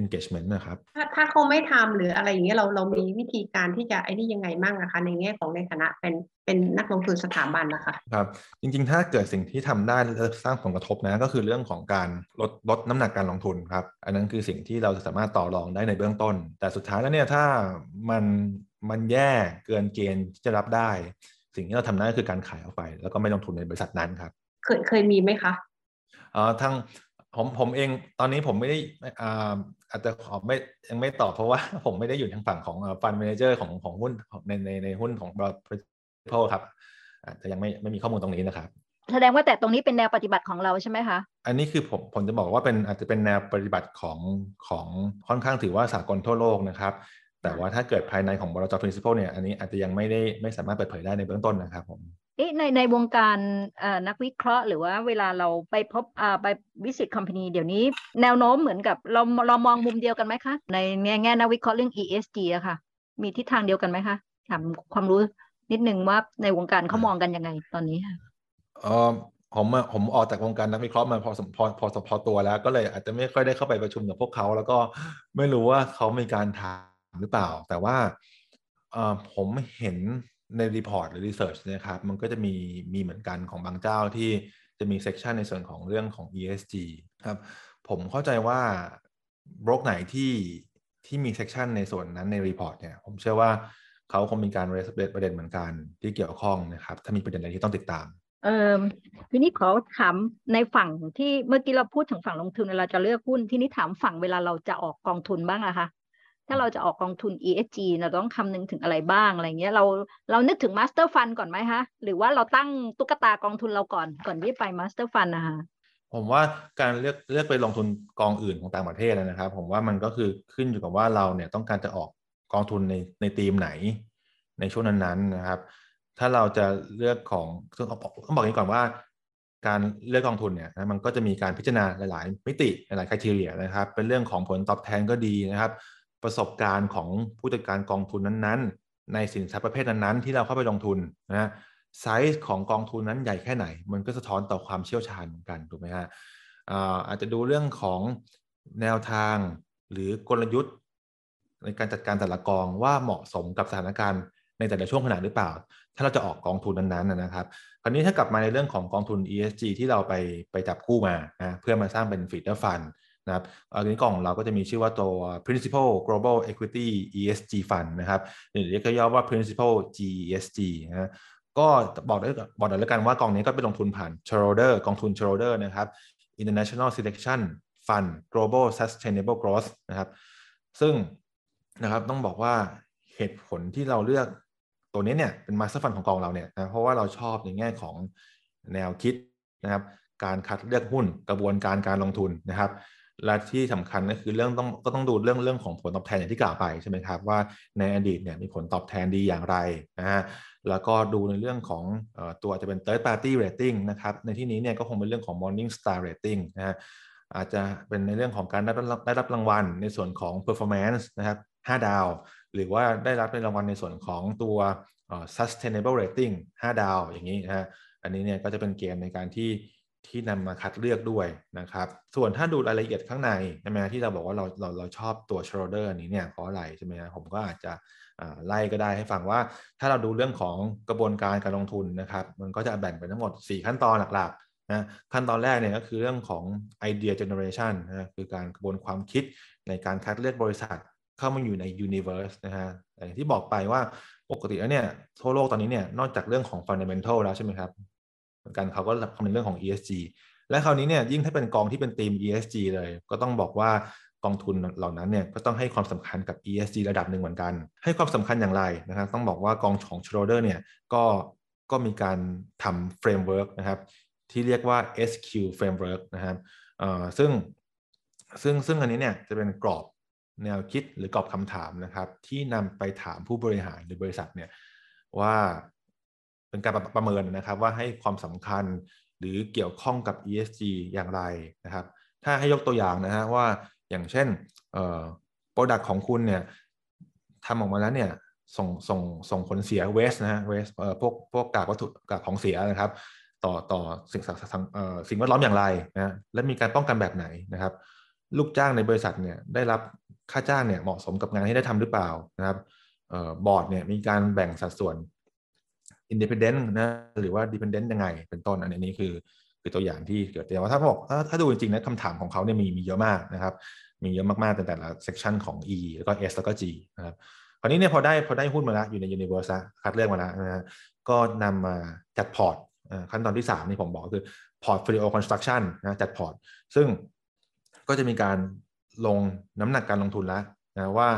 S2: engagement นะครับ
S4: ถ้าถ้าเขาไม่ทำหรืออะไรอย่างเงี้ยเราเรามีวิธีการที่จะไอ้นี่ยังไงมั่งนะคะในแง่ของในฐานะเป็นเป็นนักลงทุนสถาบันนะคะ
S2: ครับจริงๆ ถ้าเกิดสิ่งที่ทำได้และสร้างผลกระทบนะก็คือเรื่องของการลดลดน้ำหนักการลงทุนครับอันนั้นคือสิ่งที่เราจะสามารถต่อรองได้ในเบื้องต้น แต่สุดท้ายแล้วเนี่ยถ้ามัน มันแย่เกินเกณฑ์ที่จะรับได้ สิ่งที่เราทำได้ก็คือการขายออกไป แล้วก็ไม่ลงทุนในบริษัทนั้นครับ
S4: เคยเคยมีไหมคะ
S2: เอ่อทางผมผมเองตอนนี้ผมไม่ได้อ่าอาจจะขอไม่ยังไม่ตอบเพราะว่าผมไม่ได้อยู่ทางฝั่งของฟันเมนเจอร์ของของหุ้นในในในหุ้นของบริษัทครับอาจจะยังไม่ไม่มีข้อมูลตรงนี้นะครับ
S3: แสดงว่าแต่ตรงนี้เป็นแนวปฏิบัติของเราใช่ไหมคะ
S2: อันนี้คือผมผมจะบอกว่าเป็นอาจจะเป็นแนวปฏิบัติของของค่อนข้างถือว่าสากลทั่วโลกนะครับ แต่ว่าถ้าเกิดภายในของบริษัท principal เนี่ยอันนี้อาจจะยังไม่ได้ไม่สามารถเปิดเผยได้ในเบื้องต้นนะครับผม
S3: เอ๊ะในในวงการนักวิเคราะห์ หรือว่าเวลาเราไปพบไปวิสิตคอมพานีเดี๋ยวนี้ แนวโน้มเหมือนกับเราเรามองมุมเดียวกันไหมคะ ในแง่แง่นักวิเคราะห์เรื่อง ESG อะค่ะ มีทิศทางเดียวกันไหมคะถามความรู้นิดนึงว่าในวงการเขามองกันยังไงตอนนี้ค่ะ
S2: เออผมผมออกจากวงการนักวิเคราะห์มาพอพอพอพอตัวแล้ว ก็เลยอาจจะไม่ค่อยได้เข้าไปประชุมกับพวกเขา แล้วก็ไม่รู้ว่าเขามีการถาม หรือเปล่า แต่ว่าผมเห็นใน report หรือ research นะครับมันก็จะมีมีเหมือนกันของบางเจ้าที่จะมี section ในส่วนของเรื่องของ ESG ครับผมเข้าใจว่าโบรกไหนที่ที่มี section ในส่วนนั้นใน report เนี่ยผมเชื่อว่าเขาคงมีการ raise ประเด็นเหมือนกันที่เกี่ยวข้องนะครับ ถ้ามีประเด็นอะไรที่ต้องติดตาม
S3: เออทีนี้ขอถามในฝั่งที่เมื่อกี้เราพูดถึงฝั่งลงทุนเวลาจะเลือกหุ้น ทีนี้ถามฝั่งเวลาเราจะออกกองทุนบ้างอะคะ ถ้าเราจะออกกองทุน ESG เราต้องคำนึงถึงอะไรบ้างอะไรเงี้ยเราเรานึกถึง Master Fund ก่อนไหมคะหรือว่าเราตั้งตุ๊กตากองทุนเราก่อนก่อนที่ไป Master Fund นะคะ
S2: ผมว่าการเลือกเลือกไปลงทุนกองอื่นของต่างประเทศนะครับ ผมว่ามันก็คือขึ้นอยู่กับว่าเราเนี่ยต้องการจะออกกองทุนในในธีมไหน ในช่วงนั้นๆนะครับ ถ้าเราจะเลือกของต้องต้องบอกนี้ก่อนว่า การเลือกกองทุนเนี่ยนะมันก็จะมีการพิจารณาหลาย ๆ มิติหลายๆคุณทีเรียนะครับ เป็นเรื่องของผลตอบแทนก็ดีนะครับ ประสบการณ์ของผู้จัดการกองทุนนั้นๆ ในสินทรัพย์ประเภทนั้นๆที่เราเข้าไปลงทุนนะไซส์ของกองทุนนั้นใหญ่แค่ไหน มันก็สะท้อนต่อความเชี่ยวชาญเหมือนกันถูกไหมฮะอาจจะดูเรื่องของแนวทางหรือกลยุทธ์ ในการจัดการแต่ละกองว่าเหมาะสมกับสถานการณ์ในแต่ละช่วงขณะหรือเปล่า ถ้าเราจะออกกองทุนนั้นๆนะครับ คราวนี้ถ้ากลับมาในเรื่องของกองทุน ESG ที่เราไปไปจับคู่มานะเพื่อมาสร้างเป็น feeder fund นะครับอันนี้กล่องเราก็จะมีชื่อว่าตัว principal global equity ESG fund นะครับหรือเรียกย่อว่า principal GESG นะก็บอกได้บอกได้แล้วกันว่ากองนี้ก็เป็นลงทุนผ่าน shareholder กองทุน shareholder นะครับ international selection fund global sustainable growth นะครับ ซึ่งนะครับต้องบอกว่าเหตุผลที่เราเลือกตัวนี้เนี่ยเป็น master fund ของกองเราเนี่ยนะเพราะว่าเราชอบในแง่ของแนวคิดนะครับ การคัดเลือกหุ้นกระบวนการการลงทุนนะครับ และที่สำคัญก็คือเรื่องต้องก็ต้องดูเรื่องเรื่องของผลตอบแทนอย่างที่กล่าวไปใช่ไหมครับว่าในอดีตเนี่ยมีผลตอบแทนดีอย่างไรนะฮะแล้วก็ดูในเรื่องของตัวจะเป็น third party rating นะครับในที่นี้เนี่ยก็คงเป็นเรื่องของ morning star rating นะฮะอาจจะเป็นในเรื่องของการได้รับได้รับรางวัลในส่วนของ performance นะครับ5ดาว หรือว่าได้รับในรางวัลในส่วนของตัว sustainable rating 5 ดาวอย่างนี้นะฮะอันนี้เนี่ยก็จะเป็นเกณฑ์ในการที่ ที่นำมาคัดเลือกด้วยนะครับ ส่วนถ้าดูรายละเอียดข้างในใช่ไหมที่เราบอกว่าเราเราเราชอบตัว shareholder นี้เนี่ยเพราะอะไรใช่ไหมผมก็อาจจะไล่ก็ได้ให้ฟังว่าถ้าเราดูเรื่องของกระบวนการการลงทุนนะครับ มันก็จะแบ่งเป็นทั้งหมด 4 ขั้นตอนหลักๆนะขั้นตอนแรกเนี่ยก็คือเรื่องของ idea generation นนะคือการกระบวนความคิดในการคัดเลือกบริษัทเข้ามาอยู่ใน universe นะฮะอย่างที่บอกไปว่าปกติแล้วเนี่ยทั่วโลกตอนนี้เนี่ยนอกจากเรื่องของ fundamental แล้วใช่ไหมครับ เหมือนกันเขาก็คำนึงเรื่องของ ESG และคราวนี้เนี่ยยิ่งถ้าเป็นกองที่เป็นธีม ESG เลย ก็ต้องบอกว่ากองทุนเหล่านั้นเนี่ยก็ต้องให้ความสำคัญกับ ESG ระดับหนึ่งเหมือนกัน ให้ความสำคัญอย่างไรนะครับต้องบอกว่ากองของ Schroder เนี่ยก็ก็มีการทำ framework นะครับที่เรียกว่า SQ framework นะครับซึ่งซึ่งซึ่งอันนี้เนี่ยจะเป็นกรอบแนวคิดหรือกรอบคำถามนะครับ ที่นำไปถามผู้บริหารหรือบริษัทเนี่ยว่า เป็นการประเมินนะครับว่าให้ความสำคัญหรือเกี่ยวข้องกับ ESG อย่างไรนะครับ ถ้าให้ยกตัวอย่างนะฮะว่าอย่างเช่น product ของคุณเนี่ยทำออกมาแล้วเนี่ยส่งส่งส่งผลเสียเวสนะฮะเวสเอ่อพวกพวกกากวัตถุกากของเสียนะครับ ต่อต่อสิ่งเอ่อสิ่งแวดล้อมอย่างไรนะและมีการป้องกันแบบไหนนะครับ ลูกจ้างในบริษัทเนี่ยได้รับค่าจ้างเนี่ยเหมาะสมกับงานที่ได้ทำหรือเปล่านะครับเออบอร์ดเนี่ยมีการแบ่งสัดส่วน independent นะหรือว่า dependent ยังไงเป็นต้นอันนี้คือคือตัวอย่างที่เกิดแต่ว่าถ้าบอกถ้าดูจริงๆนะคำถามของเขาเนี่ยมีมีเยอะมากนะครับ มีเยอะมากๆแต่แต่ละ section ของ E แล้วก็ S แล้วก็ G นะครับคราวนี้เนี่ยพอได้พอได้หุ้นมาแล้วอยู่ใน Universe คัดเลือกมาแล้วนะฮะก็นำมาจัดพอร์ตขั้นตอนที่3นี่ผมบอกคือ portfolio construction นะจัดพอร์ต ซึ่งก็จะมีการลงน้ำหนักการลงทุนแล้วนะว่า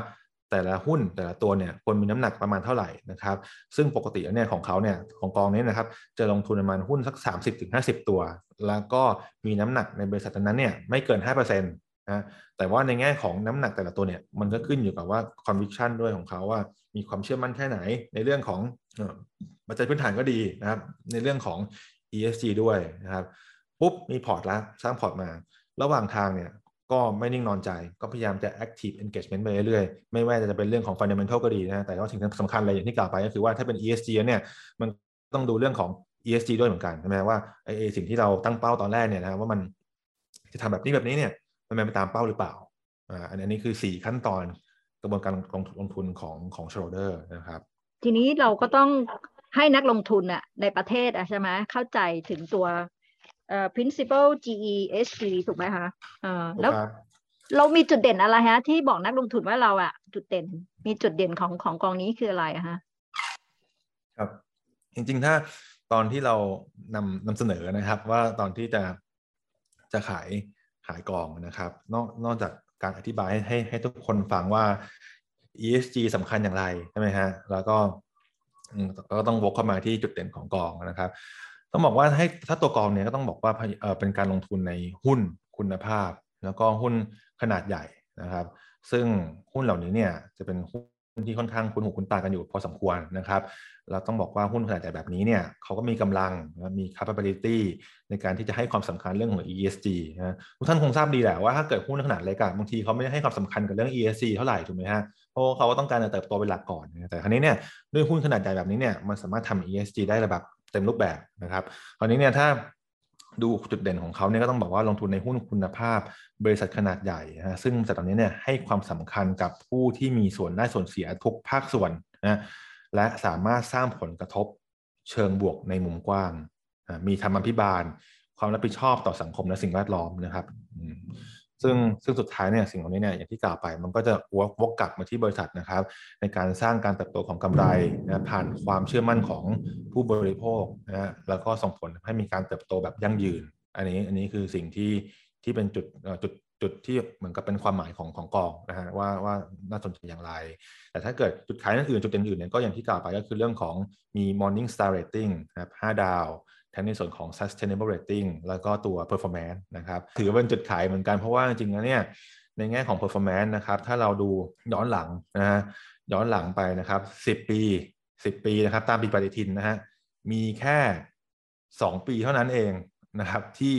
S2: แต่ละหุ้นแต่ละตัวเนี่ยควรมีน้ำหนักประมาณเท่าไหร่นะครับ ซึ่งปกติเนี่ยของเขาเนี่ยของกองนี้นะครับ จะลงทุนประมาณหุ้นสัก 30-50 ตัว แล้วก็มีน้ำหนักในบริษัทนั้นเนี่ยไม่เกิน 5%นะแต่ว่าในแง่ของน้ำหนักแต่ละตัวเนี่ยมันก็ขึ้นอยู่กับว่า conviction ด้วยของเขาว่ามีความเชื่อมั่นแค่ไหน ในเรื่องของปัจจัยพื้นฐานก็ดีนะครับ ในเรื่องของ ESG ด้วยนะครับปุ๊บมีพอร์ตแล้วสร้างพอร์ตมา ระหว่างทางเนี่ย ก็ไม่นิ่งนอนใจ ก็พยายามจะ active engagement ไปเรื่อยๆ ไม่ว่าจะเป็นเรื่องของ fundamental ก็ดีนะ แต่ก็สิ่งสำคัญเลยอย่างที่กล่าวไปก็คือว่าถ้าเป็น ESG เนี่ยมันต้องดูเรื่องของ ESG ด้วยเหมือนกันใช่ไหมว่าไอ้สิ่งที่เราตั้งเป้าตอนแรกเนี่ยนะว่ามันจะทำแบบนี้แบบนี้เนี่ยมันเป็นไปตามเป้าหรือเปล่าอ่าอันนี้คือ 4 ขั้นตอนกระบวนการลงทุนของของ Schroder นะครับ
S3: ทีนี้เราก็ต้องให้นักลงทุนอะในประเทศอะใช่ไหมเข้าใจถึงตัว เอ่อ principle GESG ถูกไหมคะเอ่อแล้วเรามีจุดเด่นอะไรฮะ ที่บอกนักลงทุนว่าเราอะจุดเด่น มีจุดเด่นของของกองนี้คืออะไรฮะ
S2: ครับ จริงๆ ถ้าตอนที่เรานำนำเสนอนะครับ ว่าตอนที่จะจะขายขายกองนะครับ นอกนอกจากการอธิบายให้ให้ให้ทุกคนฟังว่า ESG สำคัญอย่างไรใช่ไหมฮะแล้วก็ก็ต้องวกเข้ามาที่จุดเด่นของกองนะครับ ต้องบอกว่าให้ถ้าตัวกองเนี่ยก็ต้องบอกว่าเป็นการลงทุนในหุ้นคุณภาพ แล้วก็หุ้นขนาดใหญ่นะครับ ซึ่งหุ้นเหล่านี้เนี่ยจะเป็นหุ้นที่ค่อนข้างคุ้นหูคุ้นตากันอยู่พอสมควรนะครับเราต้องบอกว่าหุ้นขนาดใหญ่แบบนี้เนี่ยเขาก็มีกำลังมี capability ในการที่จะให้ความสำคัญเรื่องของ ESG นะทุกท่านคงทราบดีแหละว่าถ้าเกิดหุ้นขนาดเล็กบางทีเขาไม่ได้ให้ความสำคัญกับเรื่อง ESG เท่าไหร่ถูกไหมฮะเพราะเขาก็ต้องการจะเติบโตเป็นหลักก่อน แต่ครั้นี้เนี่ยด้วยหุ้นขนาดใหญ่แบบนี้เนี่ยมันสามารถทำ ESG ได้ระดับ เต็มรูปแบบนะครับคราวนี้เนี่ยถ้าดูจุดเด่นของเขาเนี่ยก็ต้องบอกว่าลงทุนในหุ้นคุณภาพ บริษัทขนาดใหญ่นะซึ่งบริษัทเหล่านี้เนี่ยให้ความสำคัญกับผู้ที่มีส่วนได้ส่วนเสียทุกภาคส่วนนะและสามารถสร้างผลกระทบเชิงบวกในมุมกว้าง มีธรรมพิบาล ความรับผิดชอบต่อสังคมและสิ่งแวดล้อมนะครับ ซึ่งซึ่งสุดท้ายเนี่ยสิ่งเหล่านี้เนี่ยอย่างที่กล่าวไป มันก็จะวกวกกลับมาที่บริษัทนะครับ ในการสร้างการเติบโตของกำไรนะผ่านความเชื่อมั่นของผู้บริโภคนะแล้วก็ส่งผลให้มีการเติบโตแบบยั่งยืน อันนี้อันนี้คือสิ่งที่ที่เป็นจุดจุดจุดที่เหมือนกับเป็นความหมายของของกองนะฮะว่าว่าน่าสนใจอย่างไร แต่ถ้าเกิดจุดขายอื่นจุดเด่นอื่นเนี่ยก็อย่างที่กล่าวไปก็คือเรื่องของมี morning star rating นะครับ5ดาว ทั้งในส่วนของ sustainable rating แล้วก็ตัว performance นะครับถือเป็นจุดขายเหมือนกันเพราะว่าจริงๆแล้วเนี่ยในแง่ของ performance นะครับถ้าเราดูย้อนหลังนะฮะย้อนหลังไปนะครับ 10 ปี 10 ปีนะครับตามปีปฏิทินนะฮะมีแค่ 2 ปีเท่านั้นเองนะครับที่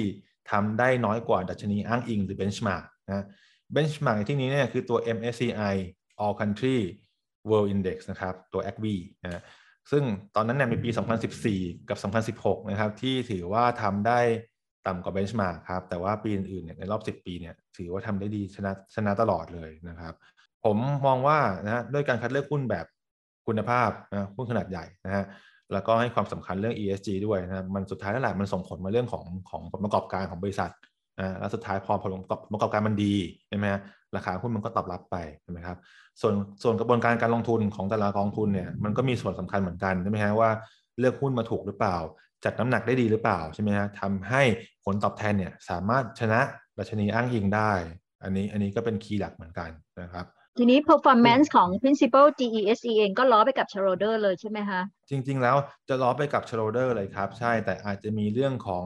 S2: ทำได้น้อยกว่าดัชนีอ้างอิงหรือ benchmark นะ benchmark ในที่นี้เนี่ยคือตัว MSCI All Country World Index นะครับ ตัว a c b นะ ซึ่งตอนนั้นเนี่ยมีปี 2014 กับ 2016 นะครับ ที่ถือว่าทำได้ต่ำกว่าเบนช์มาร์ครับ แต่ว่าปีอื่นๆเนี่ยในรอบ 10 ปีเนี่ยถือว่าทำได้ดีชนะชนะตลอดเลยนะครับ ผมมองว่านะด้วยการคัดเลือกหุ้นแบบคุณภาพนะหุ้นขนาดใหญ่นะฮะแล้วก็ให้ความสำคัญเรื่อง ESG ด้วยนะมันสุดท้ายนั่นแหละมันส่งผลมาเรื่องของของผลประกอบการของบริษัทนะแล้วสุดท้ายพอผลประกอบการมันดีใช่ไหมฮะ ราคาหุ้นมันก็ตอบรับไปใช่ไหมครับส่วนส่วนกระบวนการการลงทุนของแต่ละกองทุนเนี่ยมันก็มีส่วนสำคัญเหมือนกันใช่ไหมฮะว่าเลือกหุ้นมาถูกหรือเปล่า จัดน้ำหนักได้ดีหรือเปล่าใช่ไหมฮะทำให้ผลตอบแทนเนี่ยสามารถชนะดัชนีอ้างอิงได้ อันนี้อันนี้ก็เป็นคีย์หลักเหมือนกันนะครับ
S3: ทีนี้ performance ของ principal GESE เองก็ล้อไปกับ shareholder เลยใช่ไหมคะ
S2: จริง ๆ แล้วจะล้อไปกับ shareholder เลยครับ ใช่แต่อาจจะมีเรื่องของ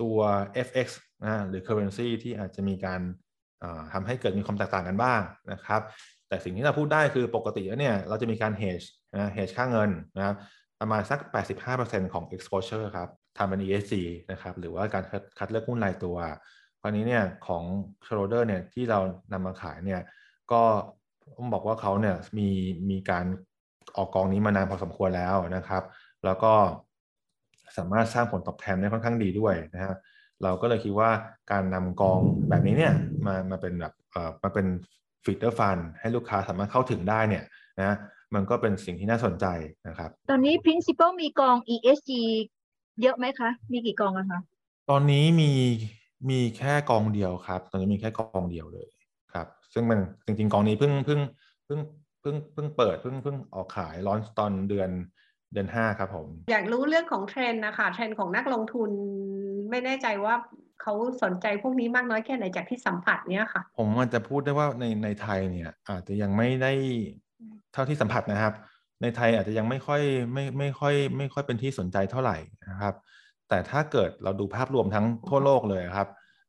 S2: ตัว FX นะหรือ currency ที่อาจจะมีการ ทำให้เกิดมีความแตกต่างกันบ้างนะครับ แต่สิ่งที่เราพูดได้คือปกติแล้วเนี่ยเราจะมีการ hedge นะ hedge ค่าเงินนะครับประมาณสัก 85%ของ exposure ครับทำเป็น ESG นะครับหรือว่าการคัดเลือกหุ้นรายตัวคราวนี้เนี่ยของ s h r o d e r เนี่ยที่เรานำมาขายเนี่ยก็ต้องบอกว่าเขาเนี่ยมีมีการออกกองนี้มานานพอสมควรแล้วนะครับ แล้วก็สามารถสร้างผลตอบแทนได้ค่อนข้างดีด้วยนะฮะ เราก็เลยคิดว่าการนำกองแบบนี้เนี่ยมามาเป็นแบบเอ่อมาเป็นฟีเดอร์ฟันให้ลูกค้าสามารถเข้าถึงได้เนี่ยนะมันก็เป็นสิ่งที่น่าสนใจนะครับ
S3: ตอนนี้ principal มีกอง ESG เยอะไหมคะ มีกี่กองอะคะ
S2: ตอนนี้มีมีแค่กองเดียวครับ ตอนนี้มีแค่กองเดียวเลยครับ ซึ่งมันจริงๆ กองนี้เพิ่งเพิ่งเพิ่งเพิ่งเพิ่งเปิดเพิ่งเพิ่งออกขายร้อนตอนเดือนเดือนห้าครับผม
S4: อยากรู้เรื่องของเทรนด์นะคะเทรนด์ของนักลงทุน ไม่แน่ใจว่าเขาสนใจพวกนี้มากน้อยแค่ไหนจากที่สัมผัสเนี้ยค่ะ
S2: ผมมันจะพูดได้ว่าในในไทยเนี่ย อาจจะยังไม่ได้เท่าที่สัมผัสนะครับ ในไทยอาจจะยังไม่ค่อยไม่ไม่ค่อย ไม่ค่อยเป็นที่สนใจเท่าไหร่นะครับ แต่ถ้าเกิดเราดูภาพรวมทั้งทั่วโลกเลยครับ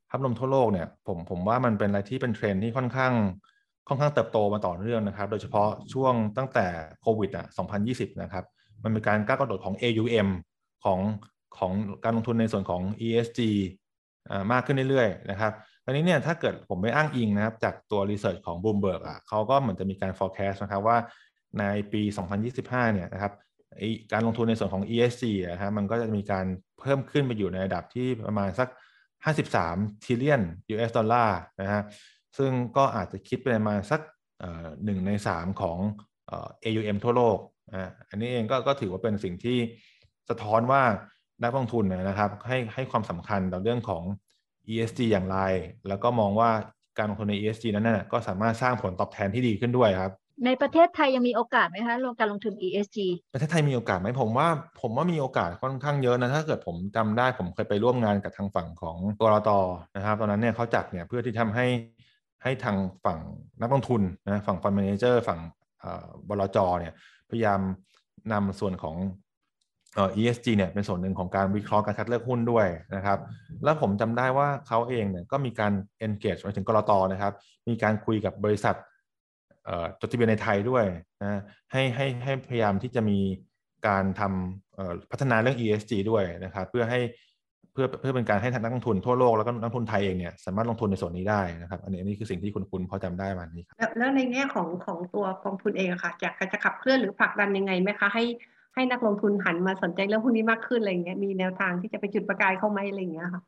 S2: ภาพรวมทั่วโลกเนี่ย ผมผมว่ามันเป็นอะไรที่เป็นเทรนด์ที่ค่อนข้างค่อนข้างเติบโตมาต่อเนื่องนะครับ โดยเฉพาะช่วงตั้งแต่โควิดอะ 2020 นะครับ มันมีการก้าวกระโดดของ AUM ของ ของการลงทุนในส่วนของ ESG มากขึ้นเรื่อยๆนะครับอันนี้เนี่ยถ้าเกิดผมไม่อ้างอิงนะครับ จากตัว research ของ Bloomberg อะเขาก็เหมือนจะมีการ forecast นะครับว่าในปี 2025 เนี่ยนะครับการลงทุนในส่วนของ ESG นะฮะมันก็จะมีการเพิ่มขึ้นไปอยู่ในระดับที่ประมาณสัก 53 trillion US ดอลลาร์นะฮะซึ่งก็อาจจะคิดเป็นประมาณสักหนึ่งในสามของ AUM ทั่วโลกอันนี้เองก็ก็ถือว่าเป็นสิ่งที่สะท้อนว่า นักลงทุนนะครับ ให้ให้ความสำคัญต่อเรื่องของ ESG อย่างไร แล้วก็มองว่าการลงทุนใน ESG นั้นนะก็สามารถสร้างผลตอบแทนที่ดีขึ้นด้วยครับ
S3: ในประเทศไทยยังมีโอกาสไหมคะลงการลงทุน ESG
S2: ประเทศไทยมีโอกาสไหมผมว่าผมว่ามีโอกาสค่อนข้างเยอะนะถ้าเกิดผมจำได้ผมเคยไปร่วมงานกับทางฝั่งของกลตนะครับ ตอนนั้นเนี่ยเขาจัดเนี่ยเพื่อที่ทำให้ให้ทางฝั่งนักลงทุนนะฝั่ง fund manager ฝั่งบลจเนี่ยพยายามนำส่วนของ เอ่อ ESG เนี่ยเป็นส่วนหนึ่งของการวิเคราะห์การคัดเลือกหุ้นด้วยนะครับ แล้วผมจำได้ว่าเขาเองเนี่ยก็มีการ engage ไปถึงกรตนะครับ มีการคุยกับบริษัทจดทะเบียนในไทยด้วยนะให้ให้ให้พยายามที่จะมีการทำพัฒนาเรื่อง ESG ด้วยนะครับ เพื่อให้เพื่อเพื่อเป็นการให้นักลงทุนทั่วโลกแล้วก็นักลงทุนไทยเองเนี่ยสามารถลงทุนในส่วนนี้ได้นะครับ อันนี้นี่คือสิ่งที่คุณคุณพอจำได้มานี้ครับ
S4: แล้วในแง่ของของตัวกองทุนเองอะค่ะจะจะขับเคลื่อนหรือผลักดันยังไงไหมคะให้ ให้นักลงทุนหันมาสนใจเรื่องพวกนี้มากขึ้นอะไรเงี้ยมีแนวทางที่จะไปจุดประกายเข้าไหมอะไรเงี้ยค่ะ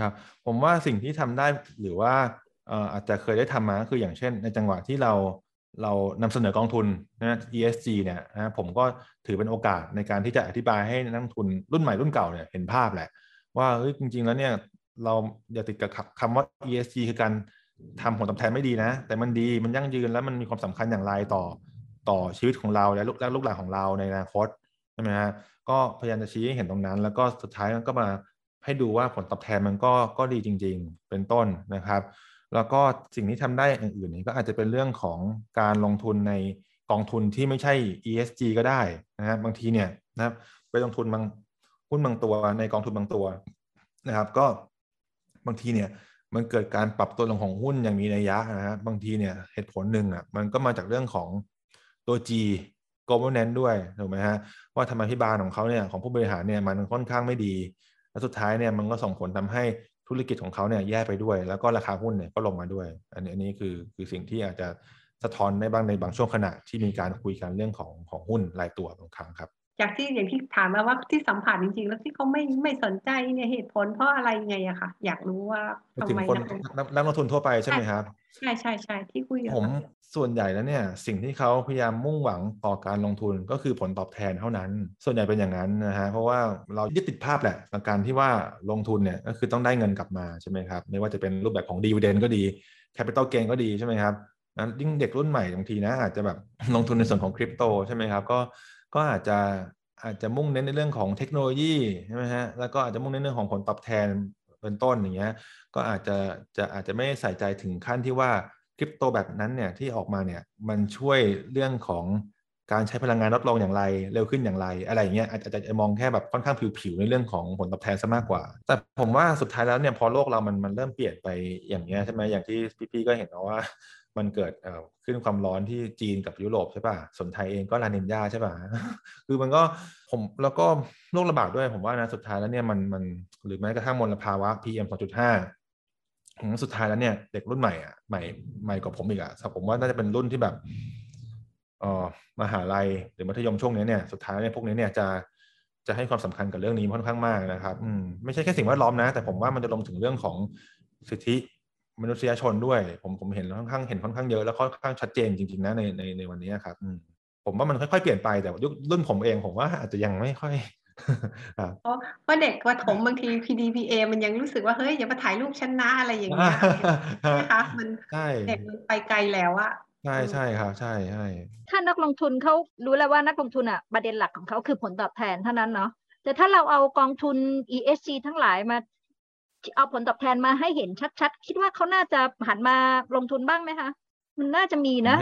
S2: ครับผมว่าสิ่งที่ทำได้หรือว่าอาจจะเคยได้ทำมาคืออย่างเช่น ในจังหวะที่เราเรานำเสนอกองทุนนะ ESG เนี่ยนะผมก็ถือเป็นโอกาสในการที่จะอธิบายให้นักทุนรุ่นใหม่รุ่นเก่าเนี่ยเห็นภาพแหละ ว่าเฮ้ยจริง ๆ แล้วเนี่ยเราอย่าติดกับคำว่า ESG คือการทำผลตอบแทนไม่ดีนะ แต่มันดีมันยั่งยืนแล้วมันมีความสำคัญอย่างไรต่อต่อชีวิตของเราและลูกหลานของเราในอนาคต ช่ไหมฮะก็พยายามจะชี้ให้เห็นตรงนั้น แล้วก็สุดท้ายก็มาให้ดูว่าผลตอบแทนมันก็ก็ดีจริง ๆ เป็นต้นนะครับ แล้วก็สิ่งที่ทำได้อื่นๆนี้ก็อาจจะเป็นเรื่องของการลงทุนในกองทุนที่ไม่ใช่ ESG ก็ได้นะครับบางทีเนี่ยนะครับไปลงทุนบางหุ้นบางตัวในกองทุนบางตัวนะครับ ก็บางทีเนี่ยมันเกิดการปรับตัวลงของหุ้นอย่างมีนัยยะนะฮะบางทีเนี่ยเหตุผลหนึ่งอะมันก็มาจากเรื่องของตัว G governance ด้วยถูกไหมฮะว่าธรรมพิบาลของเขาเนี่ยของผู้บริหารเนี่ยมันค่อนข้างไม่ดี และสุดท้ายเนี่ยมันก็ส่งผลทำให้ธุรกิจของเขาเนี่ยแย่ไปด้วย แล้วก็ราคาหุ้นเนี่ยก็ลงมาด้วย อันนี้อันนี้คือคือสิ่งที่อาจจะสะท้อนได้บ้างในบางช่วงขณะที่มีการคุยกันเรื่องของของหุ้นรายตัวบางครั้งครับ
S4: จากที่อย่างที่ถามมาว่าที่สัมผัสจริงๆ แล้วที่เขาไม่ไม่สนใจเนี่ยเหตุผลเพราะอะไรไงอะค่ะ อยากรู้ว่า
S2: ทำไมนักลงทุนทั่วไปใช่ไหมครับ
S4: ใช่ใช่ใช่ที่คุย
S2: ผมส่วนใหญ่แล้วเนี่ย สิ่งที่เขาพยายามมุ่งหวังต่อการลงทุนก็คือผลตอบแทนเท่านั้น ส่วนใหญ่เป็นอย่างนั้นนะฮะเพราะว่าเรายึดติดภาพแหละในการที่ว่าลงทุนเนี่ยก็คือต้องได้เงินกลับมาใช่ไหมครับไม่ว่าจะเป็นรูปแบบของดีเวเดนก็ดีแคปิตอลเกนก็ดีใช่ไหมครับนั้นยิ่งเด็กรุ่นใหม่บางทีนะอาจจะแบบลงทุนในส่วนของคริปโตใช่ไหมครับก็ก็อาจจะอาจจะมุ่งเน้นในเรื่องของเทคโนโลยีใช่ไหมฮะแล้วก็อาจจะมุ่งเน้นเรื่องของผลตอบแทน เป็นต้นอย่างเงี้ยก็อาจจะจะอาจจะไม่ใส่ใจถึงขั้นที่ว่าคริปโตแบบนั้นเนี่ยที่ออกมาเนี่ยมันช่วยเรื่องของการใช้พลังงานลดลงอย่างไรเร็วขึ้นอย่างไรอะไรอย่างเงี้ยอาจจะจะมองแค่แบบค่อนข้างผิวๆในเรื่องของผลตอบแทนซะมากกว่า แต่ผมว่าสุดท้ายแล้วเนี่ยพอโลกเรามันมันเริ่มเปลี่ยนไปอย่างเงี้ยใช่ไหมอย่างที่พี่ๆก็เห็นนะว่า มันเกิดขึ้นความร้อนที่จีนกับยุโรปใช่ป่ะส่วนไทยเองก็ลานินยาใช่ป่ะคือมันก็ผมแล้วก็โรคระบาดด้วยผมว่านะสุดท้ายแล้วเนี่ยมันมันหรือแม้กระทั่งมลภาวะ PM 2.5ผมสุดท้ายแล้วเนี่ยเด็กรุ่นใหม่อะใหม่ใหม่กว่าผมอีกอะผมว่าน่าจะเป็นรุ่นที่แบบอ่อมหาลัยหรือมัธยมช่วงนี้เนี่ยสุดท้ายเนี่ยพวกนี้เนี่ยจะจะให้ความสำคัญกับเรื่องนี้ค่อนข้างมากนะครับอืมไม่ใช่แค่สิ่งแวดล้อมนะ แต่ผมว่ามันจะลงถึงเรื่องของสิทธิ มนุษยชนด้วย ผมผมเห็นค่อนข้างเห็นค่อนข้างเยอะแล้วค่อนข้างชัดเจนจริงๆนะในในในวันนี้ครับผมว่ามันค่อยๆเปลี่ยนไปแต่ยุครุ่นผมเองผมว่าอาจจะยังไม่ค่อย
S4: เพราะเพราะเด็กประถมบางที PDPA มันยังรู้สึกว่าเฮ้ยอย่ามาถ่ายรูปฉันนะอะไรอย่างเงี้ยนะคะมันเด็กมันไปไกลแล้วอะ
S2: ใช่ใช่ครับใช่ใช่
S3: ถ้านักลงทุนเขารู้แล้วว่านักลงทุนอะประเด็นหลักของเขาคือผลตอบแทนเท่านั้นเนาะแต่ถ้าเราเอากองทุน ESG ทั้งหลายมา เอาผลตอบแทนมาให้เห็นชัด ๆ คิดว่าเขาน่าจะหันมาลงทุนบ้างไหมคะ มันน่าจะมีนะ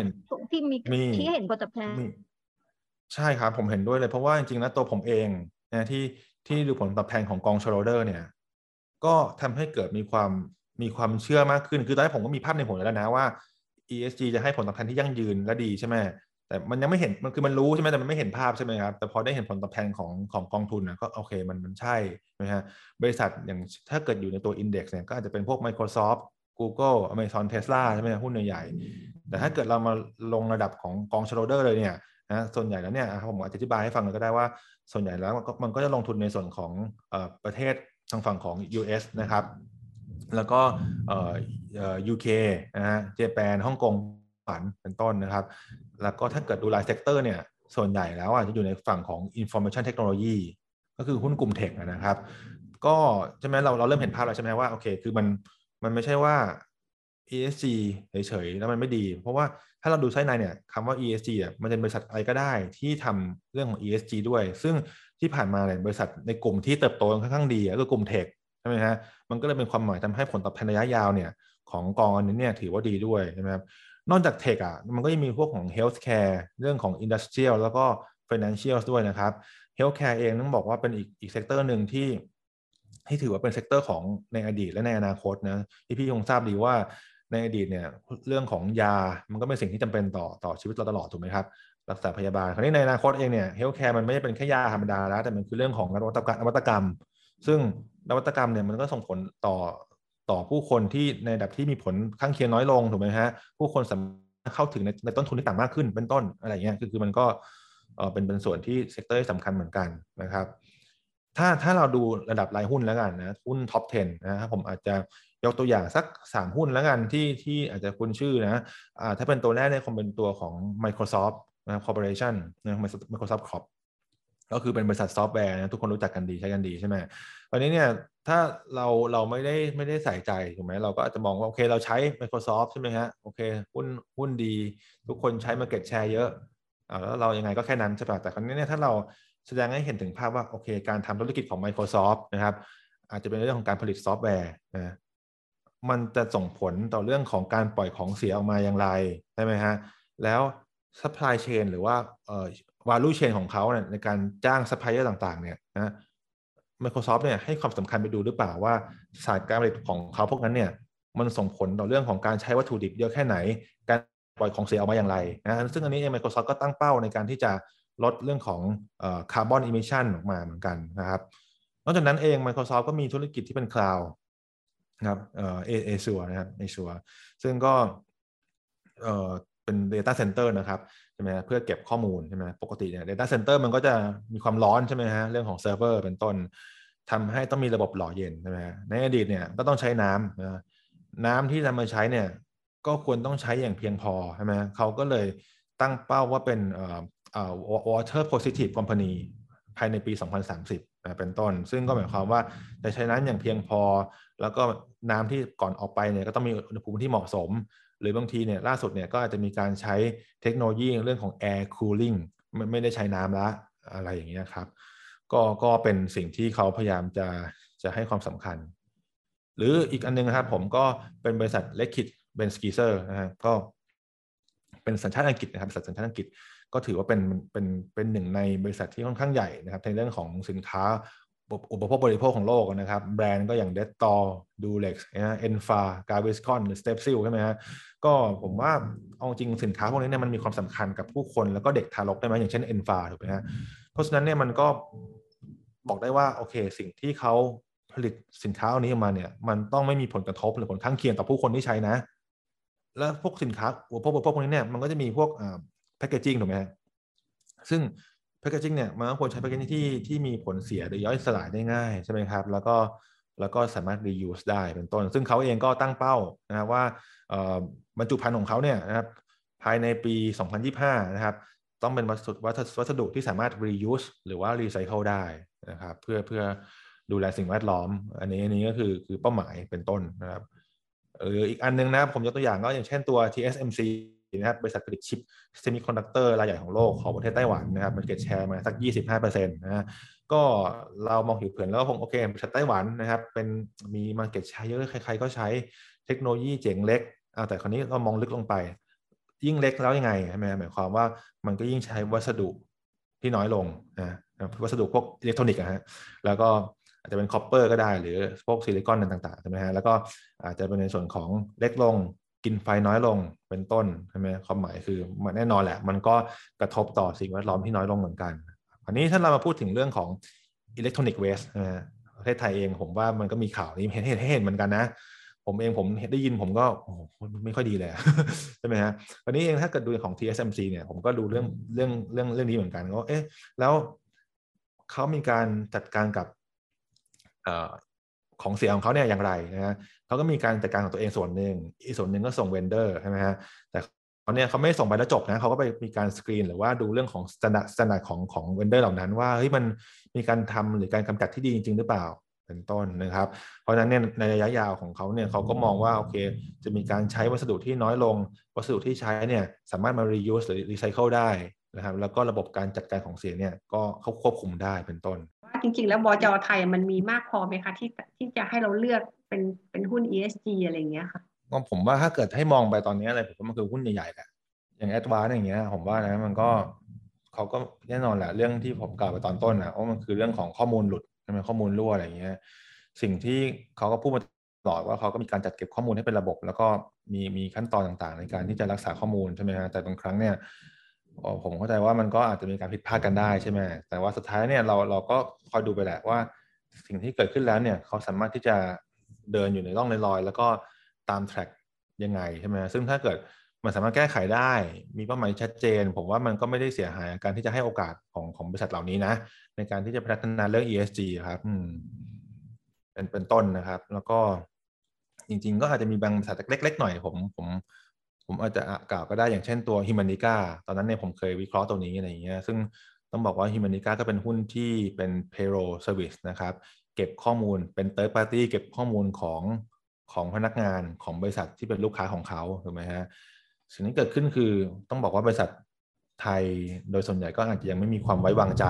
S3: ที่มีที่เห็นผลตอบแทน
S2: ใช่ครับผมเห็นด้วยเลยเพราะว่าจริงๆแล้วตัวผมเองนะที่ที่ดูผลตอบแทนของกองชโรเดอร์เนี่ย ก็ทำให้เกิดมีความมีความเชื่อมากขึ้น คือตอนแรกผมก็มีภาพในหัวแล้วนะว่า ESG จะให้ผลตอบแทนที่ยั่งยืนและดีใช่ไหม แต่มันยังไม่เห็นมันคือมันรู้ใช่ไหมแต่มันไม่เห็นภาพใช่ไหมครับแต่พอได้เห็นผลตอบแทนของของกองทุนนะก็โอเคมันมันใช่นะฮะบริษัทอย่างถ้าเกิดอยู่ในตัว Index เนี่ยก็อาจจะเป็นพวก Microsoft Google Amazon Tesla ใช่ไหมหุ้นใหญ่แต่ถ้าเกิดเรามาลงระดับของกองชโรเดอร์เลยเนี่ยนะส่วนใหญ่แล้วเนี่ยผมอธิบายให้ฟังก็ได้ว่าส่วนใหญ่แล้วมันก็จะลงทุนในส่วนของประเทศทางฝั่งของ US นะครับ แล้วก็เอ่อ UK นะฮะ Japan ฮ่องกง ไต้หวันเป็นต้นนะครับ แล้วก็ถ้าเกิดดูราย sector เนี่ยส่วนใหญ่แล้วอะจะอยู่ในฝั่งของ information technology ก็คือหุ้นกลุ่มเทคนะครับ ก็ใช่ไหมเราเราเริ่มเห็นภาพแล้วใช่ไหมว่าโอเคคือมันมันไม่ใช่ว่า ESG เฉยๆแล้วมันไม่ดี เพราะว่าถ้าเราดูไส้ในเนี่ยคำว่า ESG อะมันจะบริษัทอะไรก็ได้ที่ทำเรื่องของ ESG ด้วย ซึ่งที่ผ่านมาเนี่ยบริษัทในกลุ่มที่เติบโตค่อนข้างดีก็คือกลุ่มเทคใช่ไหมฮะมันก็เลยเป็นความหมายทำให้ผลตอบแทนระยะยาวเนี่ยของกองอันนี้เนี่ยถือว่าดีด้วยใช่ไหมครับ นอกจาก tech อะมันก็ยังมีพวกของ healthcare เรื่องของ industrial แล้วก็ financial ด้วยนะครับ healthcare เองต้องบอกว่าเป็นอีกอีก sector หนึ่งที่ที่ถือว่าเป็น sector ของในอดีตและในอนาคตนะที่พี่คงทราบดีว่าในอดีตเนี่ยเรื่องของยามันก็เป็นสิ่งที่จำเป็นต่อต่อชีวิตเราตลอดถูกไหมครับรักษาพยาบาล คราวนี้ในอนาคตเองเนี่ย healthcare มันไม่ใช่เป็นแค่ยาธรรมดาแล้วแต่มันคือเรื่องของนวัตกรรมนวัตกรรม ซึ่งนวัตกรรมเนี่ยมันก็ส่งผลต่อ ต่อผู้คนที่ในระดับที่มีผลข้างเคียงน้อยลงถูกไหมฮะผู้คนสามารถเข้าถึงในในต้นทุนที่ต่ำมากขึ้นเป็นต้นอะไรเงี้ยคือคือมันก็เออเป็นเป็นส่วนที่ sector สำคัญเหมือนกันนะครับถ้าถ้าเราดูระดับรายหุ้นแล้วกันนะหุ้น top 10 นะครับผมอาจจะยกตัวอย่างสัก 3 หุ้นแล้วกันที่ที่อาจจะคุ้นชื่อนะอ่าถ้าเป็นตัวแรกเนี่ยคงเป็นตัวของ Microsoft นะครับ Corporation นะ Microsoft Corp ก็คือเป็นบริษัทซอฟต์แวร์นะทุกคนรู้จักกันดีใช้กันดีใช่ไหมตอนนี้เนี่ยถ้าเราเราไม่ได้ไม่ได้ใส่ใจถูกไหมเราก็อาจจะมองว่าโอเคเราใช้ Microsoft ใช่ไหมฮะโอเคหุ้นหุ้นดี ทุกคนใช้ Market Share เยอะอ่าแล้วเรายังไงก็แค่นั้นใช่ป่ะแต่คราวนี้เนี่ยถ้าเราแสดงให้เห็นถึงภาพว่าโอเค การทำธุรกิจของ Microsoft นะครับอาจจะเป็นเรื่องของการผลิตซอฟต์แวร์นะมันจะส่งผลต่อเรื่องของการปล่อยของเสียออกมาอย่างไรใช่ไหมฮะแล้ว supply chain หรือว่า value chain ของเขาเนี่ยในการจ้างซัพพลายเออร์ต่าง ๆ เนี่ยนะ Microsoft เนี่ยให้ความสำคัญไปดูหรือเปล่าว่าสายการผลิตของเขาพวกนั้นเนี่ยมันส่งผลต่อเรื่องของการใช้วัตถุดิบเยอะแค่ไหน การปล่อยของเสียออกมาอย่างไรนะซึ่งอันนี้เอง Microsoft ก็ตั้งเป้าในการที่จะลดเรื่องของ carbon emission ออกมาเหมือนกันนะครับ นอกจากนั้นเอง Microsoft ก็มีธุรกิจที่เป็นคลาวด์นะครับเออ Azure นะครับ Azure ซึ่งก็เป็น Data Center นะครับ ใช่ไหมเพื่อเก็บข้อมูลใช่ไหมปกติเนี่ย Data Center มันก็จะมีความร้อนใช่ไหมฮะเรื่องของเซิร์ฟเวอร์เป็นต้นทำให้ต้องมีระบบหล่อเย็นใช่ไหมในอดีตเนี่ยก็ต้องใช้น้ำนะน้ำที่นำมาใช้เนี่ยก็ควรต้องใช้อย่างเพียงพอใช่ไหมเขาก็เลยตั้งเป้าว่าเป็นเอ่อเอ่อ water positive company ภายในปี 2030นะเป็นต้น ซึ่งก็หมายความว่าจะใช้น้ำอย่างเพียงพอ แล้วก็น้ำที่ก่อนออกไปเนี่ยก็ต้องมีอุณหภูมิที่เหมาะสม หรือบางทีเนี่ยล่าสุดเนี่ยก็อาจจะมีการใช้เทคโนโลยีเรื่องของ air cooling ไม่ไม่ได้ใช้น้ำละอะไรอย่างเงี้ยครับ ก็ก็เป็นสิ่งที่เขาพยายามจะจะให้ความสำคัญ หรืออีกอันนึงนะครับผมก็เป็นบริษัท Reckitt Benckiser นะฮะก็เป็นสัญชาติอังกฤษนะครับบริษัทสัญชาติอังกฤษก็ถือว่าเป็นเป็นเป็นหนึ่งในบริษัทที่ค่อนข้างใหญ่นะครับในเรื่องของสินค้า อุปโภคบริโภคของโลกนะครับ แบรนด์ก็อย่าง Dettol Durex นะ Enfa Gaviscon หรือ Strepsils ใช่ไหมฮะก็ผมว่าเอาจริงสินค้าพวกนี้เนี่ยมันมีความสำคัญกับผู้คนแล้วก็เด็กทารกใช่ไหมอย่างเช่น Enfa ถูกไหมฮะเพราะฉะนั้นเนี่ยมันก็บอกได้ว่าโอเค สิ่งที่เขาผลิตสินค้าอันนี้ออกมาเนี่ย มันต้องไม่มีผลกระทบหรือผลข้างเคียงต่อผู้คนที่ใช้นะ แล้วพวกสินค้าอุปโภคบริโภคพวกนี้เนี่ยมันก็จะมีพวกแพคเกจิ้งถูกไหมฮะซึ่ง แพคเกจิ้งเนี่ยมันก็ควรใช้แพคเกจิ้งที่ที่มีผลเสียหรือย่อยสลายได้ง่ายใช่ไหมครับแล้วก็แล้วก็สามารถ reuse ได้เป็นต้น ซึ่งเขาเองก็ตั้งเป้านะครับว่าบรรจุภัณฑ์ของเขาเนี่ยนะครับภายในปี 2025 นะครับ ต้องเป็นวัสดุวัสดุที่สามารถ reuse หรือว่า recycle ได้นะครับเพื่อเพื่อดูแลสิ่งแวดล้อม อันนี้อันนี้ก็คือคือเป้าหมายเป็นต้นนะครับเอออีกอันนึงนะครับผมยกตัวอย่างก็อย่างเช่นตัว TSMC นะครับบริษัทผลิตชิปเซมิคอนดักเตอร์รายใหญ่ของโลกของประเทศไต้หวันนะครับ market share มาสัก 25%นะก็เรามองผิวเผินแล้วก็คงโอเคบริษัทไต้หวันนะครับเป็นมี market share เยอะใครๆก็ใช้เทคโนโลยีเจ๋งเล็กเอาแต่คราวนี้เรามองลึกลงไป ยิ่งเล็กแล้วยังไงใช่ไหมหมายความว่ามันก็ยิ่งใช้วัสดุที่น้อยลงนะวัสดุพวกอิเล็กทรอนิกส์นะฮะแล้วก็อาจจะเป็น copper ก็ได้หรือพวกซิลิคอนต่างๆใช่ไหมฮะแล้วก็อาจจะเป็นในส่วนของเล็กลง กินไฟน้อยลงเป็นต้นใช่ไหมความหมายคือมันแน่นอนแหละ มันก็กระทบต่อสิ่งแวดล้อมที่น้อยลงเหมือนกัน อันนี้ถ้าเรามาพูดถึงเรื่องของ electronic waste ประเทศไทยเองผมว่ามันก็มีข่าวนี้เห็นเห็นเห็นเหมือนกันนะ ผมเองผมได้ยินผมก็โอ้ไม่ค่อยดีเลยใช่ไหมฮะวันนี้เองถ้าเกิดดูของ TSMC เนี่ยผมก็ดูเรื่องเรื่องเรื่องเรื่องนี้เหมือนกันก็เอ๊ะแล้วเขามีการจัดการกับ ของเสียของเขาเนี่ยอย่างไรนะฮะเขาก็มีการจัดการของตัวเองส่วนหนึ่งอีกส่วนหนึ่งก็ส่ง vendor ใช่ไหมฮะแต่ตอนนี้เขาไม่ส่งไปแล้วจบนะเขาก็ไปมีการสกรีนหรือว่าดูเรื่องของ standard standard ของของ vendor เหล่านั้นว่าเฮ้ยมันมีการทำหรือการกำจัดที่ดีจริง ๆ หรือเปล่าเป็นต้นนะครับ เพราะฉะนั้นเนี่ยในระยะยาวของเขาเนี่ยเขาก็มองว่าโอเคจะมีการใช้วัสดุที่น้อยลง วัสดุที่ใช้เนี่ยสามารถมา reuse หรือ recycle ได้นะครับแล้วก็ระบบการจัดการของเสียเนี่ยก็เขาควบคุมได้เป็นต้น
S4: จริง ๆ แล้วบจไทยมันมีมากพอไหมคะที่ที่จะให้เราเลือกเป็นเป็นหุ้น ESG อะไรเงี้ยค่ะ
S2: ผมว่าถ้าเกิดให้มองไปตอนนี้อะไรผมว่ามันคือหุ้นใหญ่ๆแหละอย่างแอดวานอย่างเงี้ยผมว่านะมันก็เขาก็แน่นอนแหละเรื่องที่ผมกล่าวไปตอนต้นนะว่ามันคือเรื่องของข้อมูลหลุดใช่ไหมข้อมูลรั่วอะไรเงี้ยสิ่งที่เขาก็พูดมาตลอดว่าเขาก็มีการจัดเก็บข้อมูลให้เป็นระบบ แล้วก็มีมีขั้นตอนต่างๆ ในการที่จะรักษาข้อมูลใช่ไหมฮะแต่บางครั้งเนี่ย ผมเข้าใจว่ามันก็อาจจะมีการผิดพลาดกันได้ใช่ไหมแต่ว่าสุดท้ายเนี่ยเราเราก็คอยดูไปแหละว่า สิ่งที่เกิดขึ้นแล้วเนี่ยเขาสามารถที่จะเดินอยู่ในร่องในรอย แล้วก็ตามแทร็กยังไงใช่ไหมซึ่งถ้าเกิดมันสามารถแก้ไขได้ มีเป้าหมายชัดเจน ผมว่ามันก็ไม่ได้เสียหายการที่จะให้โอกาสของของบริษัทเหล่านี้นะ ในการที่จะพัฒนาเรื่อง ESG ครับอืมเป็นเป็นต้นนะครับ แล้วก็จริง ๆ ก็อาจจะมีบางบริษัทเล็ก ๆ หน่อยผมผม ผมอาจจะกล่าวก็ได้อย่างเช่นตัวฮิมานิก้าตอนนั้นเนี่ยผมเคยวิเคราะห์ตัวนี้อะไรอย่างเงี้ยซึ่งต้องบอกว่าฮิมานิก้าก็เป็นหุ้นที่เป็น payroll service นะครับ เก็บข้อมูลเป็น third party เก็บข้อมูลของของพนักงานของบริษัทที่เป็นลูกค้าของเขาถูกไหมฮะสิ่งที่เกิดขึ้นคือต้องบอกว่าบริษัทไทยโดยส่วนใหญ่ก็อาจจะยังไม่มีความไว้วางใจ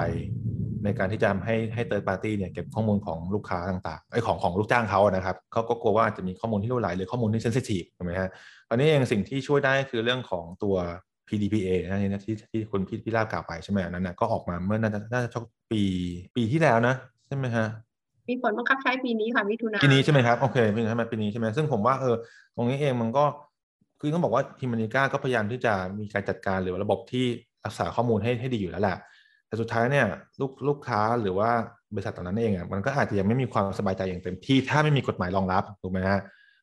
S2: ในการที่จะให้ให้เติร์ดปาร์ตี้เนี่ยเก็บข้อมูลของลูกค้าต่างๆไอ้ของของลูกจ้างเขานะครับเขาก็กลัวว่าจะมีข้อมูลที่รั่วไหลหรือข้อมูลที่เซนซิทีฟถูกไหมฮะอันนี้เองสิ่งที่ช่วยได้คือเรื่องของตัว PDPA นะนี่ที่ที่คุณพี่พี่ลาบกล่าวไปใช่ไหมนั้นนะก็ออกมาเมื่อน่าจะน่าจะชกปีปีที่แล้วนะใช่ไหมฮะ
S4: มีผลบังคับใช้ปีนี้ค่ะมิถุนา
S2: ปีนี้ใช่ไหมครับโอเคปีนี้ใช่ไหมปีนี้ใช่ไหมซึ่งผมว่าเออตรงนี้เองมันก็คือต้องบอกว่าฮิมานิก้าก็พยายามที่จะมีการจัดการหรือระบบที่รักษาข้อมูลให้ให้ดีอยู่แล้วแหละ แต่สุดท้ายเนี่ยลูกลูกค้าหรือว่าบริษัทต่างนั้นเองอะมันก็อาจจะยังไม่มีความสบายใจอย่างเต็มที่ถ้าไม่มีกฎหมายรองรับถูกไหมฮะ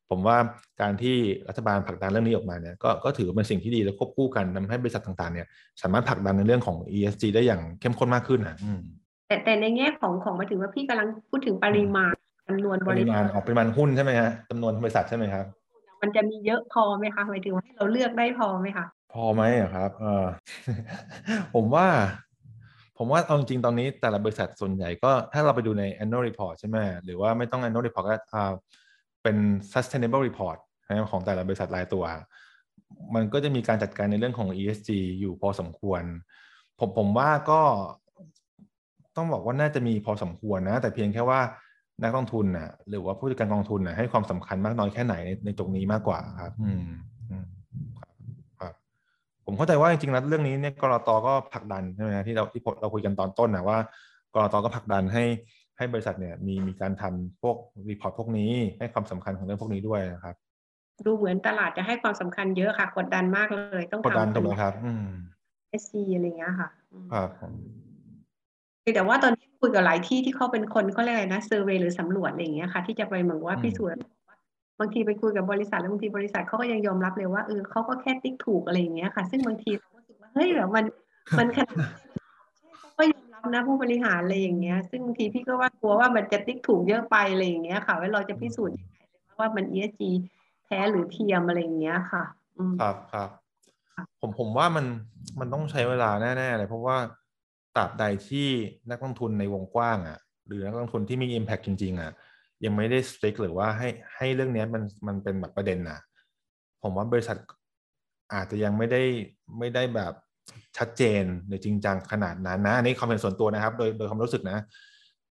S2: ผมว่าการที่รัฐบาลผลักดันเรื่องนี้ออกมาเนี่ยก็ก็ถือเป็นสิ่งที่ดีและควบคู่กันทำให้บริษัทต่างๆเนี่ยสามารถผลักดันในเรื่องของ ESG ได้อย่างเข้มข้นมากขึ้นนะอืม
S4: แต่แต่ในแง่ของของหมายถึงว่าพี่กำลังพูดถึงปริมาณจำนวนบ
S2: ป
S4: ริ
S2: ริ
S4: ษั
S2: มา
S4: ท
S2: ณออกปริมาณหุ้นใช่ไหมฮะจำนวนบริษัทใช่ไหมครับ
S4: มันจะมีเยอะพอไหมคะหมายถึงว่าให้เราเลือกได้พอไหมคะ
S2: พอไหมอะครับเออผมว่า ผมว่าเอาจริงๆตอนนี้แต่ละบริษัทส่วนใหญ่ก็ถ้าเราไปดูใน annual report ใช่ไหมหรือว่าไม่ต้อง annual report ก็เป็น sustainable report ของแต่ละบริษัทรายตัว มันก็จะมีการจัดการในเรื่องของ ESG อยู่พอสมควร ผมผมว่าก็ต้องบอกว่าน่าจะมีพอสมควรนะ แต่เพียงแค่ว่านักลงทุนนะหรือว่าผู้จัดการกองทุนนะให้ความสำคัญมากน้อยแค่ไหนในในตรงนี้มากกว่าครับ อืมอืมครับครับ ผมเข้าใจว่าจริงๆแล้วเรื่องนี้เนี่ยกรตก็ผลักดันใช่ไหมฮะที่เราที่เราคุยกันตอนต้นนะว่ากรตก็ผลักดันให้ให้บริษัทเนี่ยมีมีการทำพวกรีพอร์ตพวกนี้ให้ความสำคัญของเรื่องพวกนี้ด้วยนะครับ
S4: ดูเหมือนตลาดจะให้ความสำคัญเยอะค่ะ กดดันมากเลยต้อง
S2: กดดัน
S4: ทำ
S2: ถูกไหมครับ อืม
S4: ESG อะไรเงี้ยค่ะอืม
S2: ครับผม
S4: แต่ว่าตอนนี้คุยกับหลายที่ที่เขาเป็นคนเขาเรียกอะไรนะ survey หรือสำรวจอะไรอย่างเงี้ยค่ะ ที่จะไปเหมือนว่าพิสูจน์ บางทีไปคุยกับบริษัทแล้วบางทีบริษัทเขาก็ยังยอมรับเลยว่าเออเขาก็แค่ติ๊กถูกอะไรอย่างเงี้ยค่ะ ซึ่งบางทีเราก็รู้สึกว่าเฮ้ยแบบมันมันขนาดเขาก็ยอมรับนะผู้บริหารอะไรอย่างเงี้ย ซึ่งบางทีพี่ก็ว่ากลัวว่ามันจะติ๊กถูกเยอะไปอะไรอย่างเงี้ยค่ะว่าเราจะพิสูจน์ยังไงว่ามัน ESG แท้หรือเทียมอะไรอย่างเงี้ยค่ะอืม
S2: ครับครับผมผมว่ามันมันต้องใช้เวลาแน่ๆเลยเพราะว่าตราบใดที่นักลงทุนในวงกว้างอะ หรือนักลงทุนที่มี Impact จริง ๆอะ ยังไม่ได้สเต็กหรือว่าให้ให้เรื่องนี้มันมันเป็นแบบประเด็นนะผมว่าบริษัทอาจจะยังไม่ได้ไม่ได้แบบชัดเจนหรือจริงจังขนาดนั้นนะอันนี้ความเห็นส่วนตัวนะครับ โดยโดยความรู้สึกนะ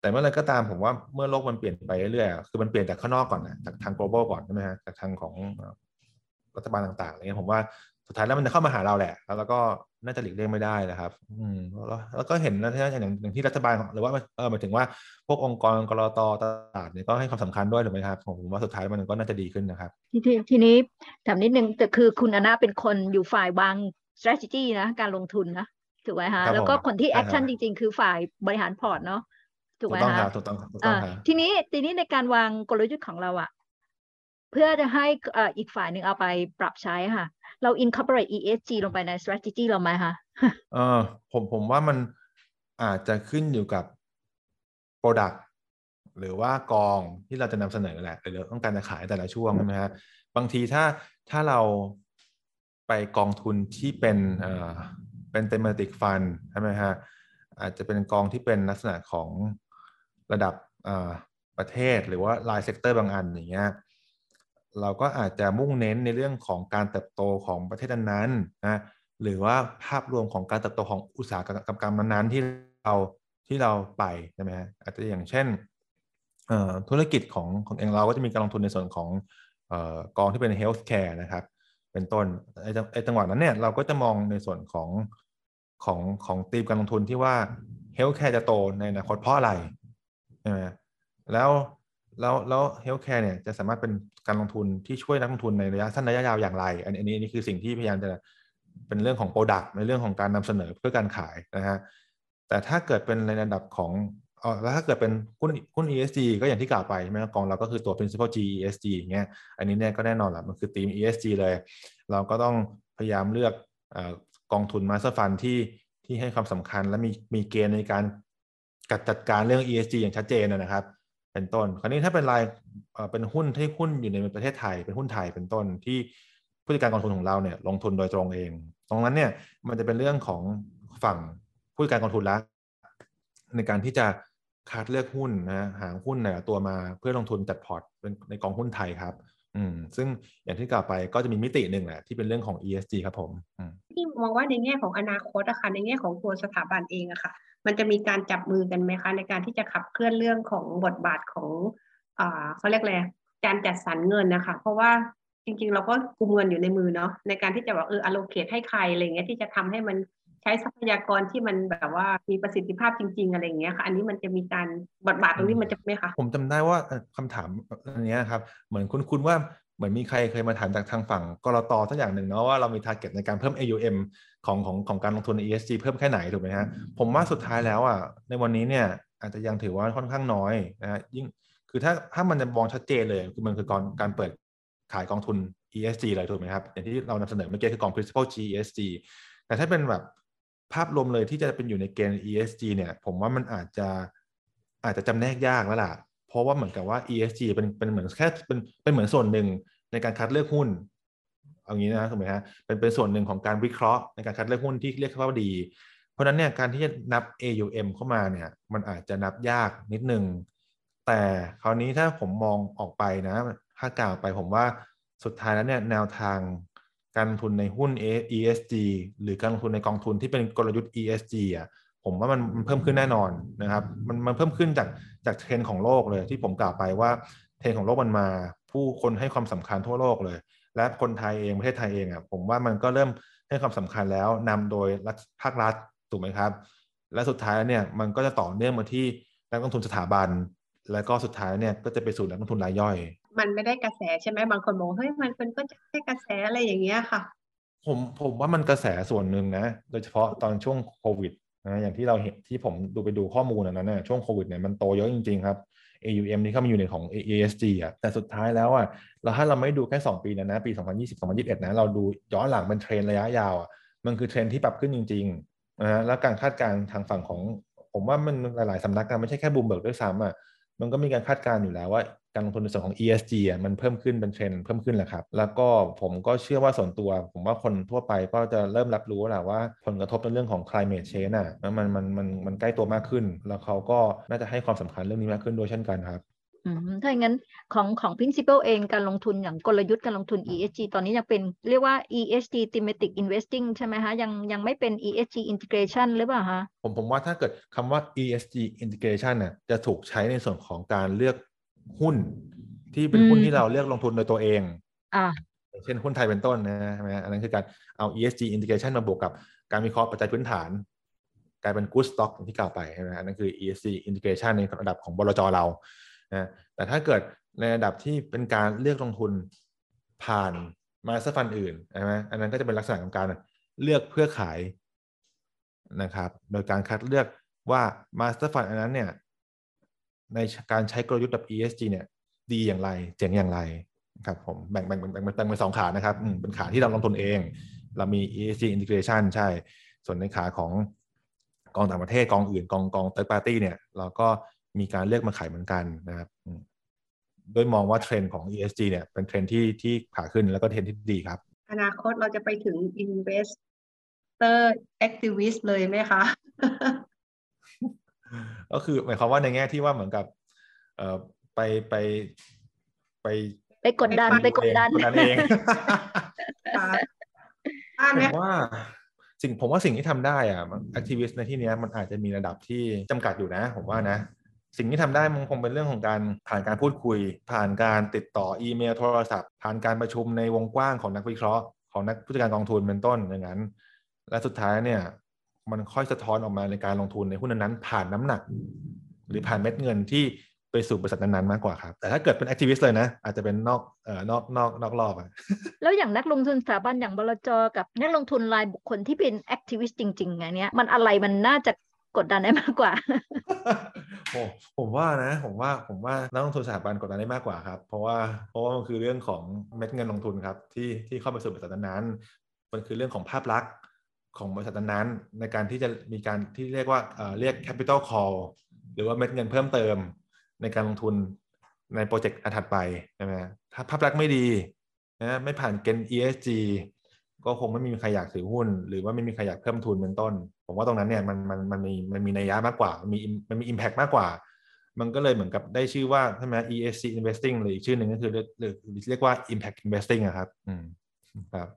S2: แต่เมื่อไรก็ตามผมว่าเมื่อโลกมันเปลี่ยนไปเรื่อยๆคือมันเปลี่ยนจากข้างนอกก่อนนะจากทาง global ก่อนใช่ไหมฮะจากทางของรัฐบาลต่างๆอะไรเงี้ยผมว่า สุดท้ายแล้วมันจะเข้ามาหาเราแหละ แล้วเราก็น่าจะหลีกเลี่ยงไม่ได้นะครับ อืมแล้วแล้วก็เห็นแล้วที่อย่างอย่างที่รัฐบาลหรือว่าเออหมายถึงว่าพวกองค์กรกรตตลาดเนี่ยก็ให้ความสำคัญด้วยถูกไหมครับผมว่าสุดท้ายมันก็น่าจะดีขึ้นนะครับ
S3: ทีทีทีนี้ถามนิดนึงแต่คือคุณอนาเป็นคนอยู่ฝ่ายวาง strategy นะการลงทุนนะถูกไหม
S2: ครั
S3: ฮะ
S2: บ
S3: แล้วก็
S2: ผม
S3: คนที่
S2: ใช่ครับ
S3: action จริง ๆ คือฝ่ายบริหารพอร์ตเนาะถูกไหม
S2: ต้องค
S3: ฮะ
S2: รับถูกต้องถูกต้อง
S3: อ่า
S2: ครับ
S3: ทีนี้ทีนี้ในการวางกลยุทธ์ของเราอะเพื่อจะให้เอ่ออีกฝ่ายหนึ่งเอาไปปรับใช้ค่ะ เรา incorporate ESG ลงไปใน strategy เราไหมคะ
S2: เออผมผมว่ามันอาจจะขึ้นอยู่กับ Product หรือว่ากองที่เราจะนำเสนอแหละหรือเราต้องการจะขายแต่ละช่วงใช่ไหมฮะบางทีถ้าถ้าเราไปกองทุนที่เป็นเอ่อเป็น thematic fund ใช่ไหมฮะอาจจะเป็นกองที่เป็นลักษณะของระดับเอ่อประเทศหรือว่าราย sector บางอันอย่างเงี้ย เราก็อาจจะมุ่งเน้นในเรื่องของการเติบโตของประเทศนั้นๆนะหรือว่าภาพรวมของการเติบโตของอุตสาหกรรมนั้นๆที่เราที่เราไปใช่ไหมฮะอาจจะอย่างเช่นธุรกิจของของเองเราก็จะมีการลงทุนในส่วนของเอ่อกองที่เป็น healthcare นะครับ เป็นต้นไอ้จังไอ้จังหวะนั้นเนี่ยเราก็จะมองในส่วนของของของธีมการลงทุนที่ว่า healthcare จะโตในอนาคตเพราะอะไรใช่ไหมแล้ว แล้วแล้ว healthcare เนี่ยจะสามารถเป็นการลงทุนที่ช่วยนักลงทุนในระยะสั้นระยะยาวอย่างไร อันนี้อันนี้อันนี้คือสิ่งที่พยายามจะเป็นเรื่องของ Product ในเรื่องของการนำเสนอเพื่อการขายนะฮะแต่ถ้าเกิดเป็นในระดับของเออแล้วถ้าเกิดเป็นหุ้นหุ้น ESG ก็อย่างที่กล่าวไปใช่ไหมกองเราก็คือตัว principal G ESG อย่างเงี้ยอันนี้เนี่ยก็แน่นอนแหละมันคือธีม ESG เลย เราก็ต้องพยายามเลือกอกองทุน Master Fund ที่ที่ให้ความสำคัญและมีมีเกณฑ์ในการจัดจัดการเรื่อง ESG อย่างชัดเจนนะครับ เป็นต้น คราวนี้ถ้าเป็นรายเป็นหุ้นที่หุ้นอยู่ในประเทศไทย เป็นหุ้นไทยเป็นต้นที่ผู้จัดการกองทุนของเราเนี่ยลงทุนโดยตรงเอง ตรงนั้นเนี่ยมันจะเป็นเรื่องของฝั่งผู้จัดการกองทุนละในการที่จะคัดเลือกหุ้นนะหาหุ้นในละตัวมาเพื่อลงทุนจัดพอร์ตในกองหุ้นไทยครับ อืม ซึ่งอย่างที่กล่าวไปก็จะมีมิติหนึ่งแหละที่เป็นเรื่องของ ESG ครับผมอืม
S4: ที่มองว่าในแง่ของอนาคตอะค่ะในแง่ของตัวสถาบันเองอะค่ะ มันจะมีการจับมือกันไหมคะ ในการที่จะขับเคลื่อนเรื่องของบทบาทของอ่าเขาเรียกอะไรการจัดสรรเงินนะคะ เพราะว่าจริงๆ เราก็กุมเงินอยู่ในมือเนาะในการที่จะแบบเออ allocate ให้ใครอะไรเงี้ยที่จะทำให้มันใช้ทรัพยากรที่มันแบบว่ามีประสิทธิภาพจริง ๆ อะไรเงี้ยค่ะ อันนี้มันจะมีการบทบาทตรงนี้มันจะไหมคะ
S2: ผมจำได้ว่าเอ่อคำถามอันนี้ครับ เหมือนคุณคุณว่า เหมือนมีใครเคยมาถามจากทางฝั่งกรตสักอย่างหนึ่งเนาะว่าเรามี t a r g e t ในการเพิ่ม AUM ของของของการลงทุนใน ESG เพิ่มแค่ไหนถูกไหมฮะผมว่าสุดท้ายแล้วอะในวันนี้เนี่ยอาจจะยังถือว่าค่อนข้างน้อยนะฮะยิ่งคือถ้าถ้ามันจะมองชัดเจนเลยคือมันคือการการเปิดขายกองทุน ESG เลยถูกไหมครับอย่างที่เรานำเสนอเมื่อกี้คือกอง principal GESG แต่ถ้าเป็นแบบภาพรวมเลยที่จะเป็นอยู่ในเกณฑ์ ESG เนี่ย ผมว่ามันอาจจะอาจจะจำแนกยากแล้วล่ะ เพราะว่าเหมือนกับว่า ESG เป็นเป็นเหมือนแค่เป็นเป็นเหมือนส่วนหนึ่งในการคัดเลือกหุ้นเอางี้นะถูกไหมฮะเป็นเป็นส่วนหนึ่งของการวิเคราะห์ในการคัดเลือกหุ้นที่เรียกว่าดี เพราะนั้นเนี่ยการที่จะนับ AUM เข้ามาเนี่ย มันอาจจะนับยากนิดนึงแต่คราวนี้ถ้าผมมองออกไปนะถ้ากล่าวไปผมว่าสุดท้ายแล้วเนี่ยแนวทางการลงทุนในหุ้น ESG หรือการลงทุนในกองทุนที่เป็นกลยุทธ์ ESG อะ ผมว่ามันมันเพิ่มขึ้นแน่นอนนะครับ มันมันเพิ่มขึ้นจากจากเทรนด์ของโลกเลยที่ผมกล่าวไปว่าเทรนด์ของโลกมันมา ผู้คนให้ความสำคัญทั่วโลกเลย และคนไทยเองประเทศไทยเองอะผมว่ามันก็เริ่มให้ความสำคัญแล้วนำโดยภาครัฐถูกไหมครับ และสุดท้ายเนี่ยมันก็จะต่อเนื่องมาที่นักลงทุนสถาบัน แล้วก็สุดท้ายเนี่ยก็จะไปสู่นักลงทุนรายย่อย
S4: มันไม่ใช่กระแสใช่ไหมบางคนบอกเฮ้ยมันเป็นก็จะแค่กระแสอะไรอย่างเงี้ยค่ะ
S2: ผมผมว่ามันกระแสส่วนหนึ่งนะ โดยเฉพาะตอนช่วงโควิด นะอย่างที่เราเห็นที่ผมดูไปดูข้อมูลนั้นนะช่วงโควิดเนี่ยมันโตเยอะจริง ๆ ครับ AUM ที่เข้ามาอยู่ในของ ESG อะแต่สุดท้ายแล้วอะเราถ้าเราไม่ดูแค่ 2 ปีนะนะปี 2020 2021 นะเราดูย้อนหลังเป็นเทรนด์ระยะยาวอะมันคือเทรนด์ที่ปรับขึ้นจริงๆนะแล้วการคาดการณ์ทางฝั่งของ ผมว่ามันหลายๆสำนักงานไม่ใช่แค่บูมเบิร์กด้วยซ้ำอะมันก็มีการคาดการณ์อยู่แล้วว่าการลงทุนในส่วนของ ESG อะมันเพิ่มขึ้นเป็นเทรนเพิ่มขึ้นแหละครับ แล้วก็ผมก็เชื่อว่าส่วนตัว ผมว่าคนทั่วไปก็จะเริ่มรับรู้แหละว่าผลกระทบในเรื่องของ climate change อะมันมันมันมันใกล้ตัวมากขึ้น แล้วเขาก็น่าจะให้ความสำคัญเรื่องนี้มากขึ้นด้วยเช่นกันครับ
S3: ถ้าอย่างนั้นของของ principal เองการลงทุนอย่างกลยุทธ์การลงทุน ESG ตอนนี้ยังเป็นเรียกว่า ESG thematic investing ใช่ไหมคะยังยังไม่เป็น ESG integration หรือเปล่าคะ
S2: ผมผมว่าถ้าเกิดคำว่า ESG integration น่ะจะถูกใช้ในส่วนของการเลือก หุ้นที่เป็นหุ้นที่เราเลือกลงทุนโดยตัวเอง
S3: อ่า
S2: เช่นหุ้นไทยเป็นต้นนะใช่ไหมอันนั้นคือการเอา ESG integration มาบวกกับการวิเคราะห์ปัจจัยพื้นฐาน กลายเป็น good stock ที่กล่าวไปใช่ไหมอันนั้นคือ ESG integration ในระดับของบลจเรานะแต่ถ้าเกิดในระดับที่เป็นการเลือกลงทุนผ่าน master fund อื่นใช่ไหมอันนั้นก็จะเป็นลักษณะของการเลือกเพื่อขายนะครับ โดยการคัดเลือกว่า master fund อันนั้นเนี่ย ในการใช้กลยุทธ์แบบ ESG เนี่ย ดีอย่างไรเจ๋งอย่างไรครับผมแบ่งแบ่งแบ่งแบ่งเป็นสองขานะครับเป็นขาที่เราลงทุนเอง เรามี ESG integration ใช่ ส่วนในขาของกองต่างประเทศกองอื่นกองกอง third party เนี่ย เราก็มีการเลือกมาขายเหมือนกันนะครับโดยมองว่าเทรนด์ของ ESG เนี่ยเป็นเทรนด์ที่ที่ขาขึ้นแล้วก็เทรนด์ที่ดีครับ
S4: อนาคตเราจะไปถึง investor activist เลยไหมคะ
S2: ก็คือหมายความว่าในแง่ที่ว่าเหมือนกับ เอ่อไปไปไป
S3: ไปกดดันไปกดดัน
S2: กดดันเองผมว่าสิ่งผมว่าสิ่งที่ทำได้อะ activist ในที่นี้มันอาจจะมีระดับที่จำกัดอยู่นะ ผมว่านะ สิ่งที่ทำได้มันคงเป็นเรื่องของการผ่านการพูดคุย ผ่านการติดต่ออีเมลโทรศัพท์ ผ่านการประชุมในวงกว้างของนักวิเคราะห์ของนักผู้จัดการกองทุนเป็นต้นอย่างนั้น และสุดท้ายเนี่ย มันค่อยสะท้อนออกมาในการลงทุนในหุ้นนั้นผ่านน้ำหนัก หรือผ่านเม็ดเงินที่ไปสู่บริษัทนั้นๆมากกว่าครับ แต่ถ้าเกิดเป็น activist เลยนะ อาจจะเป็นนอกเอ่อนอกนอกนอกรอบอะ
S3: แล้วอย่างนักลงทุนสถาบันอย่างบลจกับนักลงทุนรายบุคคลที่เป็น activist จริงๆไงเนี้ยมันอะไรมันน่าจะกดดันได้มากกว่า
S2: โอ้ผมว่านะ ผมว่าผมว่านักลงทุนสถาบันกดดันได้มากกว่าครับ เพราะว่าเพราะว่ามันคือเรื่องของเม็ดเงินลงทุนครับที่ที่เข้าไปสู่บริษัทนั้นมันคือเรื่องของภาพลักษณ์ ของบริษัทนั้นในการที่จะมีการที่เรียกว่าเรียก capital call หรือว่าเม็ดเงินเพิ่มเติมในการลงทุนในโปรเจกต์อันถัดไปใช่ไหมถ้าภาพลักษณ์ไม่ดีนะไม่ผ่านเกณฑ์ ESG ก็คงไม่มีใครอยากถือหุ้น หรือว่าไม่มีใครอยากเพิ่มทุนเป็นต้น ผมว่าตรงนั้นเนี่ยมันมันมันมีมันมีนัยยะมากกว่า มันมีมันมี impact มากกว่า มันก็เลยเหมือนกับได้ชื่อว่าใช่ไหม ESG investing หรืออีกชื่อหนึ่งก็คือเรียกว่า impact investing อะครับ อืมครับ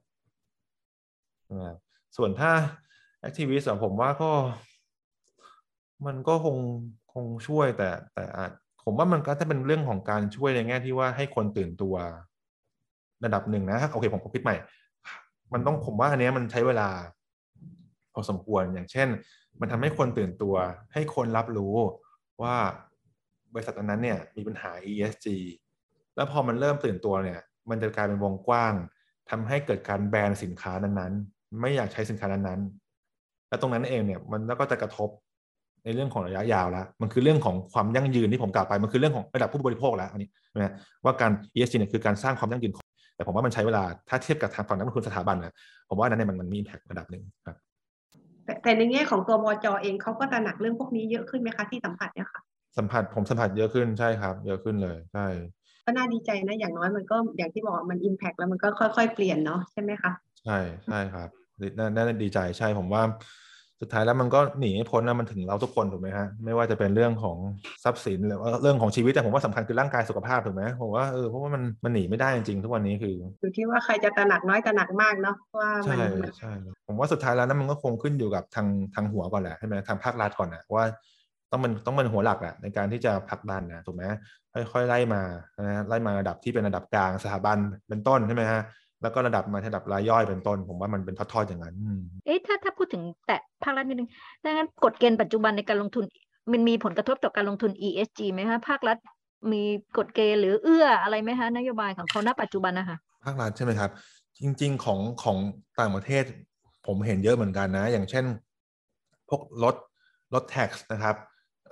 S2: ส่วนถ้า activist ผมว่าก็ มันก็คงคงช่วยแต่ แต่อาจผมว่ามันก็จะเป็นเรื่องของการช่วยในแง่ที่ว่าให้คนตื่นตัวระดับหนึ่งนะโอเคผมคิดใหม่ มันต้องผมว่าอันนี้มันใช้เวลาพอสมควรอย่างเช่น มันทำให้คนตื่นตัว ให้คนรับรู้ว่าบริษัทนั้นเนี่ยมีปัญหา ESG แล้วพอมันเริ่มตื่นตัวเนี่ย มันจะกลายเป็นวงกว้างทำให้เกิดการแบนสินค้านั้น ไม่อยากใช้สินค้านั้นๆแล้วตรงนั้นเองเนี่ยมันก็จะกระทบในเรื่องของระยะยาวแล้ว มันคือเรื่องของความยั่งยืนที่ผมกล่าวไป มันคือเรื่องของระดับผู้บริโภคแล้วอันนี้นะว่าการ ESG เนี่ยคือการสร้างความยั่งยืนแต่ผมว่ามันใช้เวลาถ้าเทียบกับทางฝั่งนักลงทุนสถาบันนะผมว่านั้นเนี่ยมันมันมีอิมแพคระดับหนึ่งครับ
S4: แต่แต่ในแง่ของตัวบจเองเขาก็ตระหนักเรื่องพวกนี้เยอะขึ้นไหมคะที่สัมผัสเนี่ยค่ะ
S2: สัมผัสผมสัมผัสเยอะขึ้นใช่ครับ เยอะขึ้นเลยใช่
S4: ก็น่าดีใจนะอย่างน้อยมันก็อย่างที่บอกมันอิมแพกแล้วมันก็ค่อย ๆ เปลี่ยนเนาะใช่ไหมคะ
S2: ใช่ใช่ครับ น่าน่าดีใจใช่ผมว่า สุดท้ายแล้วมันก็หนีไม่พ้นนะมันถึงเราทุกคนถูกไหมฮะไม่ว่าจะเป็นเรื่องของทรัพย์สินหรือว่าเรื่องของชีวิตแต่ผมว่าสำคัญคือร่างกายสุขภาพถูกไหมผมว่าเออเพราะว่ามันมันหนีไม่ได้จริงๆทุกวันนี้คือ
S4: อยู่ที่ว่าใครจะตระหนักน้อยตระหนักมากเนาะว่ามั
S2: ใช่
S4: นมัน
S2: ใช่ผมว่าสุดท้ายแล้วนั้นมันก็คงขึ้นอยู่กับทางทางหัวก่อนแหละใช่ไหมทางภาครัฐก่อนนะว่าต้องมันต้องเป็นหัวหลักแหละในการที่จะผลักดันนะถูกไหมค่อยๆไล่มานะไล่มาระดับที่เป็นระดับกลางสถาบันเป็นต้นใช่ไหมฮะ แล้วก็ระดับมาระดับรายย่อยเป็นต้น ผมว่ามันเป็นทอดๆอย่างนั้นอืม
S3: เอ๊ะถ้าถ้าพูดถึงแตะภาครัฐนิดนึงดังนั้นกฎเกณฑ์ปัจจุบันในการลงทุน มันมีผลกระทบต่อการลงทุน ESG ไหมคะภาครัฐมีกฎเกณฑ์หรือเอื้ออะไรไหมคะนโยบายของเขาณปัจจุบันนะคะ
S2: ภาครัฐใช่ไหมครับ จริง ๆ ของของต่างประเทศ ผมเห็นเยอะเหมือนกันนะ อย่างเช่น พวกลดลด tax นะครับ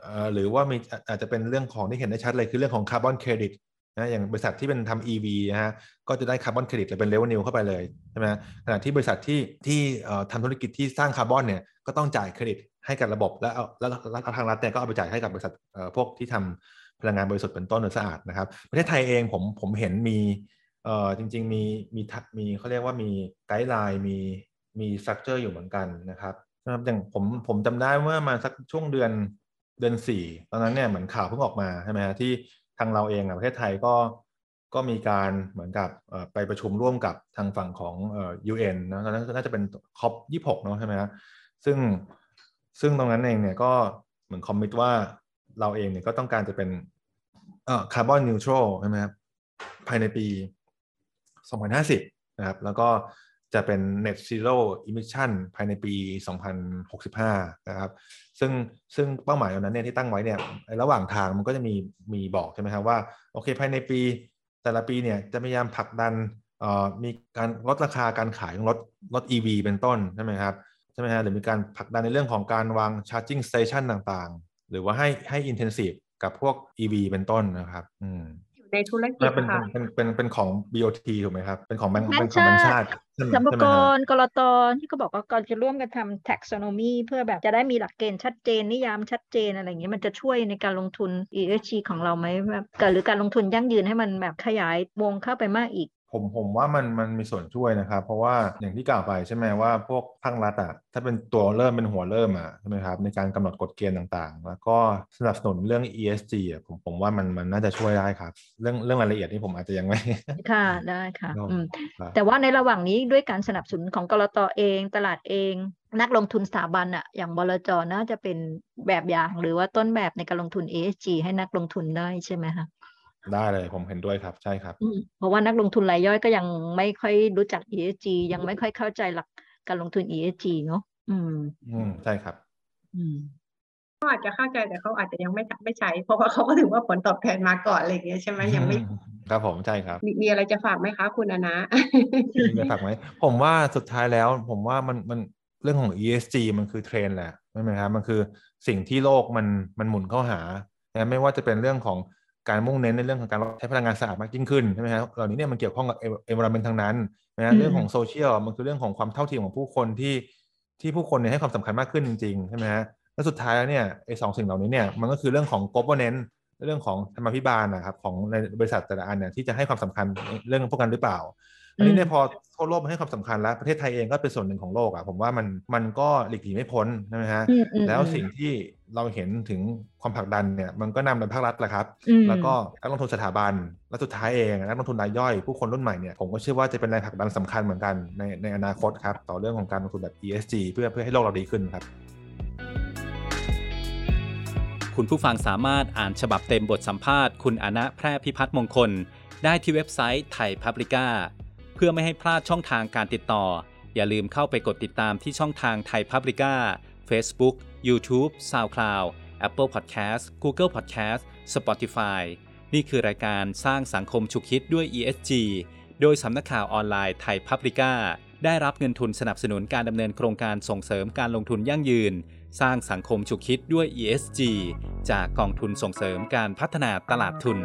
S2: เอ่อหรือว่ามีอาอาจจะเป็นเรื่องของที่เห็นได้ชัดเลยคือเรื่องของคาร์บอนเครดิต นะอย่างบริษัทที่เป็นทำ EV นะฮะก็จะได้คาร์บอนเครดิตเป็น revenue เข้าไปเลยใช่ไหมขณะที่บริษัทที่ที่ทำธุรกิจที่สร้างคาร์บอนเนี่ยก็ต้องจ่ายเครดิตให้กับระบบ แล้วเอาแล้วทางรัฐเนี่ยก็เอาไปจ่ายให้กับบริษัทพวกที่ทำพลังงานบริสุทธิ์เป็นต้นหรือสะอาดนะครับประเทศไทยเองผมผมเห็นมีเอ่อจริง ๆ มีมีมีเขาเรียกว่ามี guideline มีมี structure อยู่เหมือนกันนะครับนะครับอย่างผมผมจำได้เมื่อมาสักช่วงเดือนเดือนสี่ตอนนั้นเนี่ยเหมือนข่าวเพิ่งออกมาใช่ไหมฮะที่ ทางเราเองอะประเทศไทยก็ก็มีการเหมือนกับไปประชุมร่วมกับทางฝั่งของเอ่อ UN นะตอนนั้นน่าจะเป็นคอปยี่หกเนาะใช่ไหมฮะซึ่งซึ่งตรงนั้นเองเนี่ยก็เหมือนคอมมิตว่าเราเองเนี่ยก็ต้องการจะเป็นเอ่อคาร์บอนนิวทรัลใช่ไหมครับภายในปี 2050 นะครับ แล้วก็ จะเป็น net zero emission ภายในปี 2065 นะครับ ซึ่งซึ่งเป้าหมายตรงนั้นเนี่ยที่ตั้งไว้เนี่ยระหว่างทางมันก็จะมีมีบอกใช่ไหมครับว่าโอเคภายในปีแต่ละปีเนี่ยจะพยายามผลักดันมีการลดราคาการขายของรถรถ EV เป็นต้นใช่ไหมครับใช่ไหมฮะหรือมีการผลักดันในเรื่องของการวาง charging station ต่างๆ หรือว่าให้ให้ intensive กับพวก EV เป็นต้นนะครับ อืม
S4: ในธุรกิจ
S2: แล้วเป็น
S4: ค่ะ
S2: เป็นเป็นเป็นของ BOT ถูกไหมครับ เป็นของแบงค์
S3: แบงค์
S2: เป็นของแบงค์
S3: ชา
S2: ชา
S3: ติ
S2: ติใช่ไหม
S3: สรรพ
S2: ใช่ไห
S3: ก
S2: มฮะ
S3: รกรตที่เขาบอกว่าก่อนจะร่วมกันทำ taxonomy เพื่อแบบจะได้มีหลักเกณฑ์ชัดเจนนิยามชัดเจนอะไรอย่างเงี้ยมันจะช่วยในการลงทุน ESG ของเราไหมแบบหรือการลงทุนยั่งยืนให้มันแบบขยายวงเข้าไปมากอีก
S2: ผมผมว่ามันมันมีส่วนช่วยนะครับ เพราะว่าอย่างที่กล่าวไปใช่ไหมว่าพวกภาครัฐอะถ้าเป็นตัวเริ่มเป็นหัวเริ่มอะใช่ไหมครับในการกำหนดกฎเกณฑ์ต่างๆ แล้วก็สนับสนุนเรื่อง ESG อะผมผมว่ามันมันน่าจะช่วยได้ครับ เรื่องเรื่องรายละเอียดนี่ผมอาจจะยังไม่
S3: ค่ะได้ค่ะ
S2: ครับ
S3: อืม
S2: ครับ
S3: แต่ว่าในระหว่างนี้ด้วยการสนับสนุนของกรตเอง ตลาดเอง นักลงทุนสถาบันอะอย่างบลจน่าจะเป็นแบบอย่างหรือว่าต้นแบบในการลงทุน ESG ให้นักลงทุนได้ใช่ไหมคะ
S2: ได้เลยผมเห็นด้วยครับใช่ครับ
S3: อืมเพราะว่านักลงทุนรายย่อยก็ยังไม่ค่อยรู้จัก ESG ยังไม่ค่อยเข้าใจหลักการลงทุน ESG เนอะอืม
S2: อืมใช่ครับ
S3: อืม
S4: เขาอาจจะเข้าใจแต่เขาอาจจะยังไม่ไม่ใช้ เพราะว่าเขาก็ถือว่าผลตอบแทนมาก่อนอะไรอย่างเงี้ยใช่ไหมยังไม่
S2: ครับผมใช่ครับ
S4: มีมีอะไรจะฝากไหมคะคุณอนะ
S2: มีอะไรฝากไหมผมว่าสุดท้ายแล้ว ผมว่ามันมันเรื่องของ ESG มันคือเทรนด์แหละใช่ไหมครับมันคือสิ่งที่โลกมันมันหมุนเข้าหานะไม่ว่าจะเป็นเรื่องของ การมุ่งเน้นในเรื่องของการใช้พลังงานสะอาดมากยิ่งขึ้นใช่ไหมครับเหล่านี้เนี่ยมันเกี่ยวข้องกับ environment ทั้งนั้นนะ
S3: อืม
S2: เรื่องของโซเชียลมันคือเรื่องของความเท่าเทียมของผู้คนที่ที่ผู้คนเนี่ยให้ความสำคัญมากขึ้นจริงๆใช่ไหมฮะแล้วสุดท้ายแล้วเนี่ยไอ้สองสิ่งเหล่านี้เนี่ยมันก็คือเรื่องของ governance เรื่องของธรรมาภิบาลนะครับของในบริษัทแต่ละอันเนี่ยที่จะให้ความสำคัญเรื่องพวกนั้นหรือเปล่า อันนี้เนี่ยพอทั่วโลกมันให้ความสำคัญแล้ว ประเทศไทยเองก็เป็นส่วนหนึ่งของโลกอะผมว่ามันมันก็หลีกหนีไม่พ้นใช่ไหมฮะ
S3: อืมอืม
S2: แล้ว
S3: อืม
S2: สิ่งที่เราเห็นถึงความผลักดันเนี่ยมันก็นำโดยภาครัฐแหละครับ
S3: อืม
S2: แล้วก็นักลงทุนสถาบันและสุดท้ายเองนักลงทุนรายย่อยผู้คนรุ่นใหม่เนี่ยผมก็เชื่อว่าจะเป็นแรงผลักดันสำคัญเหมือนกันในในอนาคตครับต่อเรื่องของการลงทุนแบบ ESG เพื่อเพื่อให้โลกเราดีขึ้นครับ
S1: คุณผู้ฟังสามารถอ่านฉบับเต็มบทสัมภาษณ์คุณอนะแพร่พิพัฒน์มงคล ได้ที่เว็บไซต์ไทยพับลิก้าเพื่อไม่ให้พลาดช่องทางการติดต่อ อย่าลืมเข้าไปกดติดตามที่ช่องทางไทยพับลิก้า Facebook YouTube SoundCloud Apple Podcast Google Podcast Spotify นี่คือรายการสร้างสังคมฉุกคิดด้วย ESG โดยสำนักข่าวออนไลน์ไทยพับลิก้าได้รับเงินทุนสนับสนุนการดำเนินโครงการส่งเสริมการลงทุนยั่งยืน สร้างสังคมฉุกคิดด้วย ESG จากกองทุนส่งเสริมการพัฒนาตลาดทุน